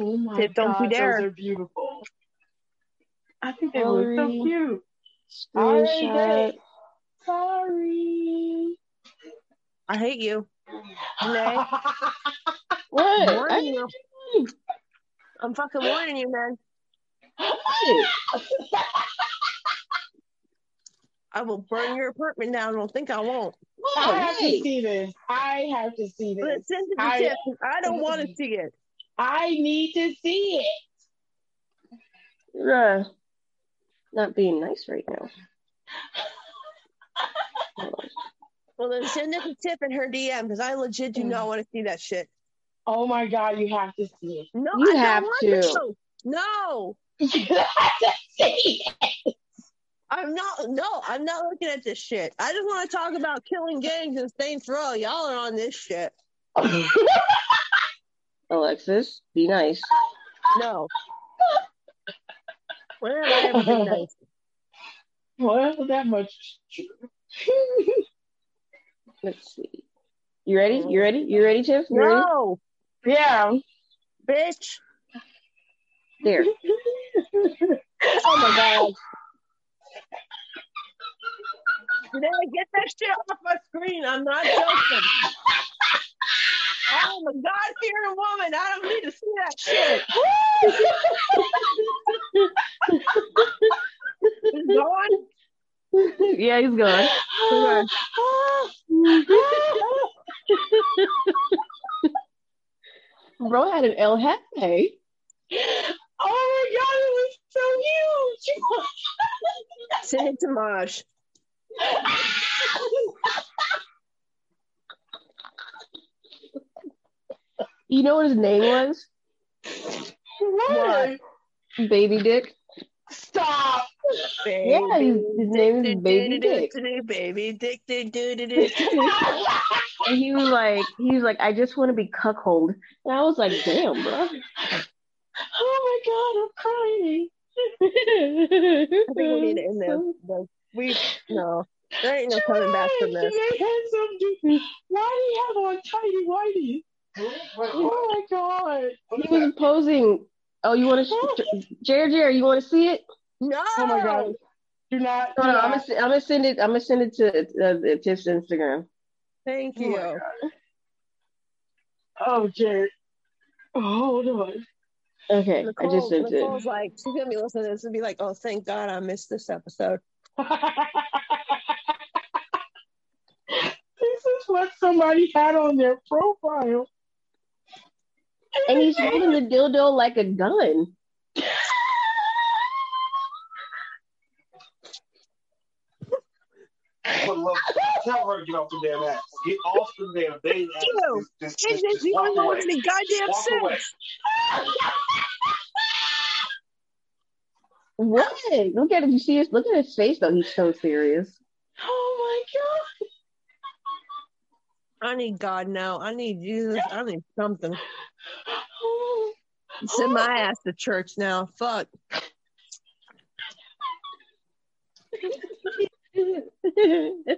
[SPEAKER 1] Oh my
[SPEAKER 2] Tip, don't you dare.
[SPEAKER 1] Those are beautiful. I think they look so cute. Already
[SPEAKER 3] Screenshot.
[SPEAKER 1] it. Sorry.
[SPEAKER 2] I hate you. Janae, (laughs)
[SPEAKER 3] What?
[SPEAKER 2] I'm warning you. I'm fucking warning you, man. (laughs) I will burn your apartment down. Don't think I won't.
[SPEAKER 1] I have to see this. I have to see
[SPEAKER 2] But
[SPEAKER 1] this.
[SPEAKER 2] send it to
[SPEAKER 1] I-
[SPEAKER 2] I don't want to see it.
[SPEAKER 1] I need to see it.
[SPEAKER 3] Bruh. Not being nice right now. (laughs)
[SPEAKER 2] Well, then send it to Tip in her DM because I legit do not mm. want to see that shit.
[SPEAKER 1] Oh my God, you have to see it.
[SPEAKER 2] No,
[SPEAKER 3] You
[SPEAKER 2] I
[SPEAKER 3] have
[SPEAKER 2] don't
[SPEAKER 3] to.
[SPEAKER 2] want to. No, (laughs)
[SPEAKER 1] You have to see it.
[SPEAKER 2] I'm not. No, I'm not looking at this shit. I just want to talk about killing gangs and Saints Row. Y'all are on this shit. (laughs)
[SPEAKER 3] Alexis, be nice.
[SPEAKER 2] No. When have I ever been nice?
[SPEAKER 1] Well, that much is true. (laughs)
[SPEAKER 3] Let's see. You ready? You ready? You ready, Tiff? You ready?
[SPEAKER 2] No,
[SPEAKER 1] yeah.
[SPEAKER 2] bitch.
[SPEAKER 3] There. (laughs)
[SPEAKER 2] Oh my god. I get that shit off my screen? I'm not joking. Oh my god, fearing woman. I don't need to see that shit. (laughs) It's gone.
[SPEAKER 3] yeah, he's gone. Bro had an El Jefe.
[SPEAKER 1] Oh my god, it was so huge. (laughs)
[SPEAKER 2] Send it to Maj.
[SPEAKER 3] You know what his name was?
[SPEAKER 1] what?
[SPEAKER 3] Baby Dick.
[SPEAKER 1] Stop.
[SPEAKER 3] Yeah, his, name is Baby Dick.
[SPEAKER 2] Baby Dick.
[SPEAKER 3] And he was like, he was like, I just want to be cuckold. And I was like, damn, bro.
[SPEAKER 1] oh my god, I'm crying.
[SPEAKER 2] I think we need to end this. Like, we no, there ain't no coming back from this.
[SPEAKER 1] Janae had some dude. Why do you have on tidy whitey? Oh my god.
[SPEAKER 3] He was posing. Oh, you want to, Jerry, Jerry, you want to see it?
[SPEAKER 2] No.
[SPEAKER 1] Oh my god. Do not. Do
[SPEAKER 3] Hold on, I'm gonna, I'm gonna send it. I'm gonna send it to uh, Tiff's Instagram.
[SPEAKER 2] Thank
[SPEAKER 1] Oh
[SPEAKER 2] you.
[SPEAKER 1] God. Oh, Jared. Oh, hold on.
[SPEAKER 3] Okay, I just sent it.
[SPEAKER 2] Nicole's like, she's gonna be listening to this and be like, "Oh, thank God, I missed this episode."
[SPEAKER 1] this is what somebody had on their profile.
[SPEAKER 3] And he's (laughs) holding the dildo like a gun.
[SPEAKER 4] For love, tell her to get off the damn ass. Get off the damn dating app.
[SPEAKER 2] Ew.
[SPEAKER 4] Just, just, just,
[SPEAKER 2] just
[SPEAKER 4] just
[SPEAKER 2] you
[SPEAKER 4] walk
[SPEAKER 2] don't want
[SPEAKER 4] away.
[SPEAKER 2] any goddamn
[SPEAKER 4] Walk away.
[SPEAKER 2] sense. (laughs)
[SPEAKER 3] What? Look at it. You see his look at his face though. He's so serious.
[SPEAKER 1] Oh my god.
[SPEAKER 2] I need God now. I need Jesus. I need something. (gasps) Send my ass to church now. Fuck. (laughs)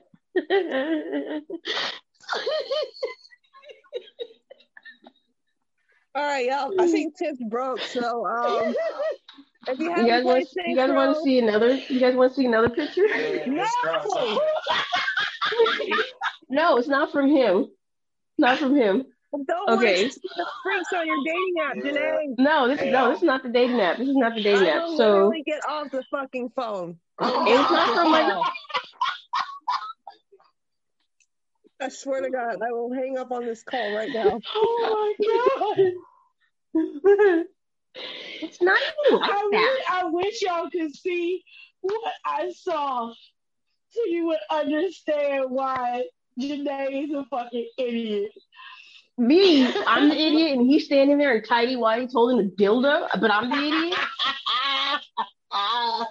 [SPEAKER 2] All right, y'all. I think Tiff broke. So um, if you have
[SPEAKER 3] You guys want you guys want to see another you guys want to see another picture?
[SPEAKER 4] Yeah,
[SPEAKER 2] No.
[SPEAKER 3] No, it's not from him. Not from him.
[SPEAKER 2] Don't
[SPEAKER 3] Okay.
[SPEAKER 2] watch the freaks on your dating app,
[SPEAKER 4] Yeah.
[SPEAKER 2] Janae.
[SPEAKER 3] No, this is no, this is not the dating app. This is not the dating
[SPEAKER 2] I
[SPEAKER 3] app. So
[SPEAKER 2] literally get off the fucking phone.
[SPEAKER 3] It's not from my- (laughs)
[SPEAKER 2] call. I swear to God, I will hang up on this call right now. (laughs)
[SPEAKER 1] Oh my god.
[SPEAKER 3] it's not even like
[SPEAKER 1] I
[SPEAKER 3] that.
[SPEAKER 1] wish, I wish y'all could see what I saw so you would understand why Janae is a fucking idiot.
[SPEAKER 3] Me, I'm the idiot, and he's standing there in tidy whities holding a dildo, but I'm the idiot. (laughs)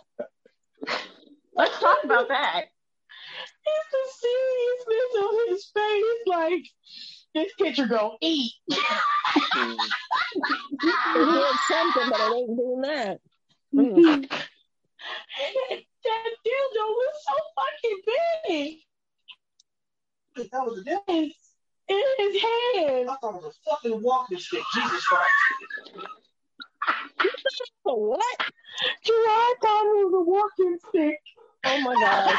[SPEAKER 3] Let's talk about that.
[SPEAKER 1] It's the seriousness of his face. Like, this picture gonna eat.
[SPEAKER 2] Something, but I ain't doing that. Mm.
[SPEAKER 1] that dildo was so fucking big.
[SPEAKER 4] That was a damn.
[SPEAKER 1] In his hand.
[SPEAKER 4] I thought it was a fucking walking stick. Jesus Christ.
[SPEAKER 2] What?
[SPEAKER 1] Gerard thought it was a walking stick.
[SPEAKER 2] Oh my God.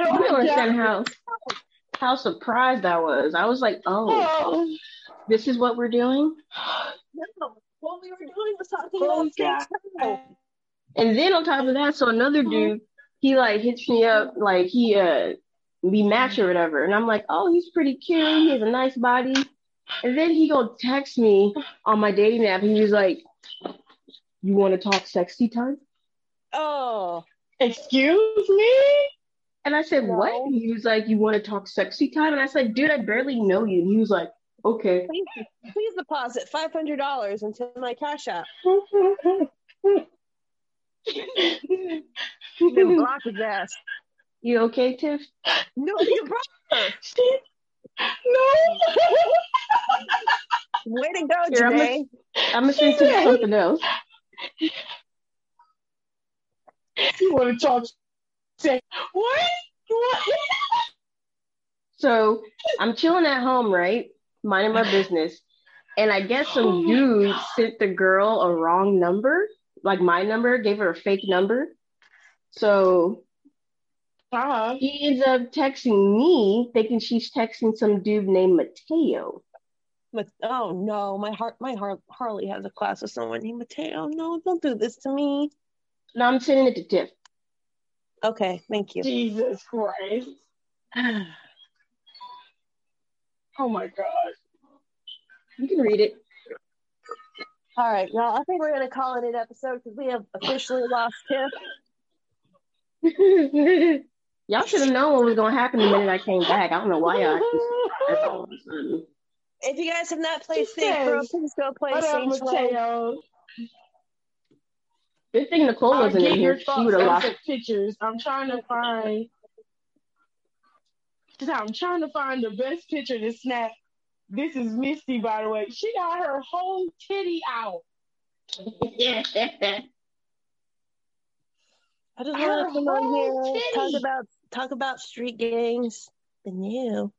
[SPEAKER 3] I don't understand how how surprised I was. I was like, oh,
[SPEAKER 1] Oh,
[SPEAKER 3] this is what we're doing.
[SPEAKER 2] No, what we were doing was talking
[SPEAKER 1] Oh,
[SPEAKER 2] about
[SPEAKER 1] God.
[SPEAKER 3] And then on top of that, so another dude, he like hits me up, like he uh we match or whatever, and I'm like, oh, he's pretty cute. He has a nice body. And then he go text me on my dating app. He was like, "You want to talk sexy time?"
[SPEAKER 2] Oh,
[SPEAKER 1] excuse me?
[SPEAKER 3] And I said,
[SPEAKER 2] No.
[SPEAKER 3] "What?" And he was like, "You want to talk sexy time?" And I said, "Dude, I barely know you." And he was like, "Okay."
[SPEAKER 2] please, please deposit five hundred dollars into my cash app. (laughs) Then block his ass.
[SPEAKER 3] You okay, Tiff?
[SPEAKER 2] No, you brought her. (laughs)
[SPEAKER 1] no.
[SPEAKER 2] Way to go,
[SPEAKER 3] Here, I'm
[SPEAKER 2] Janae.
[SPEAKER 3] I'm gonna send Tiff something else.
[SPEAKER 1] you want to talk What? What?
[SPEAKER 3] So I'm chilling at home, right? Minding my business. And I guess some dude sent the girl a wrong number, like my number, gave her a fake number. So
[SPEAKER 1] Uh-huh.
[SPEAKER 3] he ends up texting me, thinking she's texting some dude named Mateo.
[SPEAKER 2] But oh no, my heart, my heart, Harley has a class with someone named Mateo. No, don't do this to me.
[SPEAKER 3] No, I'm sending it to Tiff.
[SPEAKER 2] Okay, thank you.
[SPEAKER 1] Jesus Christ. (sighs) Oh my God.
[SPEAKER 3] You can read it.
[SPEAKER 2] All right, y'all. I think we're gonna call it an episode because we have officially lost Tiff. (laughs)
[SPEAKER 3] y'all should have known what was gonna happen the minute I came back. I don't know why y'all acted surprised all of a sudden.
[SPEAKER 2] If you guys have not played Saints Row, please go play Saints Row.
[SPEAKER 1] Mateo?
[SPEAKER 3] Good thing Nicole
[SPEAKER 1] I'll
[SPEAKER 3] wasn't in here. She would have
[SPEAKER 1] on
[SPEAKER 3] lost.
[SPEAKER 1] pictures. I'm trying to find. I'm trying to find the best picture to snap. This is Misty, by the way. She got her whole titty out. (laughs)
[SPEAKER 2] I just want to come on
[SPEAKER 1] whole
[SPEAKER 2] here talk about talk about street gangs. The new.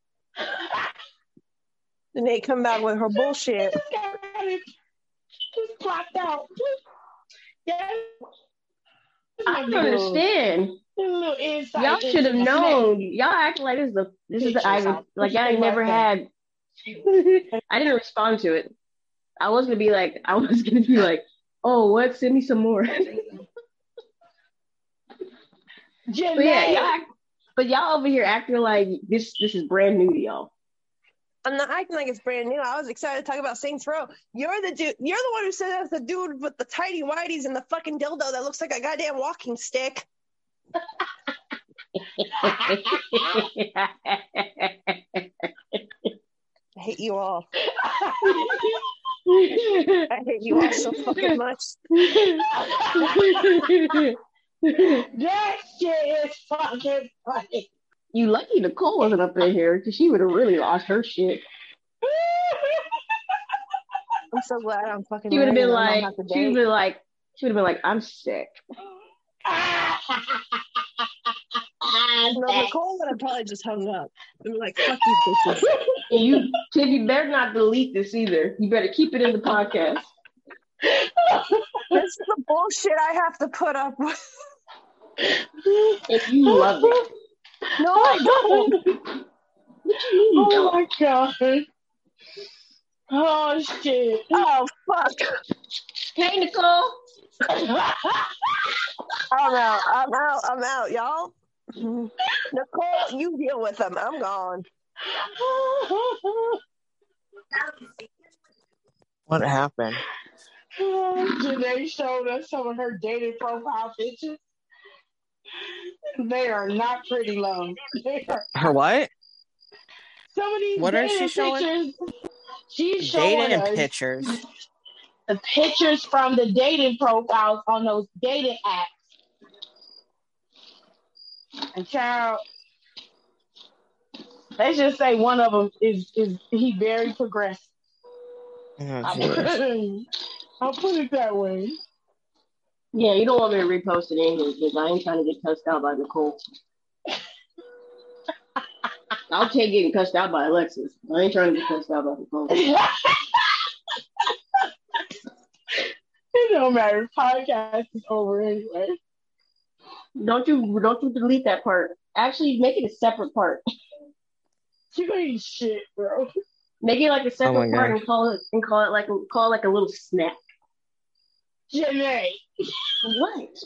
[SPEAKER 2] Then they come back with her bullshit.
[SPEAKER 1] Just got it. Just clocked out. Yeah.
[SPEAKER 3] I don't understand. Y'all should have known. Y'all act like this is the this is the I like I never had. I didn't respond to it. I was gonna be like I was gonna be like, oh what? Send me some more. but yeah, y'all. But y'all over here acting like this this is brand new to y'all.
[SPEAKER 2] I'm not acting like it's brand new. I was excited to talk about Saints Row. You're the dude. You're the one who said that's the dude with the tidy whities and the fucking dildo that looks like a goddamn walking stick. I hate you all. I hate you all so fucking much.
[SPEAKER 1] that shit is fucking funny.
[SPEAKER 3] You lucky Nicole wasn't up in here because she would have really lost her shit.
[SPEAKER 2] I'm so glad I'm fucking.
[SPEAKER 3] She would have been
[SPEAKER 2] and I don't
[SPEAKER 3] like, she would have been like, she would have been like, I'm sick.
[SPEAKER 2] No, Nicole would have probably just hung up. Be like, fuck you, bitches. (laughs)
[SPEAKER 3] You, Tiff, you better not delete this either. You better keep it in the podcast.
[SPEAKER 2] This is the bullshit I have to put up with.
[SPEAKER 3] If you love it.
[SPEAKER 2] No, I don't. (laughs)
[SPEAKER 3] What do you mean?
[SPEAKER 1] Oh my god. Oh shit.
[SPEAKER 2] Oh, fuck.
[SPEAKER 3] Hey, Nicole.
[SPEAKER 2] I'm out. I'm out. I'm out, y'all. Nicole, you deal with them. I'm gone.
[SPEAKER 5] What happened?
[SPEAKER 1] Janae showed us some of her dating profile pictures. They are not pretty, love. Are
[SPEAKER 5] Her what?
[SPEAKER 1] some of these
[SPEAKER 5] What
[SPEAKER 1] dating
[SPEAKER 5] she showing?
[SPEAKER 1] pictures. She's showing
[SPEAKER 5] Dating pictures.
[SPEAKER 1] the pictures from the dating profiles on those dating apps. And child, let's just say one of them is is he very progressive.
[SPEAKER 5] Oh,
[SPEAKER 1] I'll I'll (laughs) put it that way.
[SPEAKER 3] Yeah, you don't want me to repost it in here because I ain't trying to get cussed out by Nicole. I'll take getting cussed out by Alexis. I ain't trying to get cussed out by Nicole. (laughs)
[SPEAKER 1] it don't matter. Podcast is over anyway.
[SPEAKER 3] Don't you don't you delete that part. Actually, make it a separate part.
[SPEAKER 1] You ain't shit, bro.
[SPEAKER 3] Make it like a separate oh
[SPEAKER 5] my
[SPEAKER 3] part
[SPEAKER 5] God.
[SPEAKER 3] and call it and call it like call it like a little snack.
[SPEAKER 1] Janae,
[SPEAKER 3] What?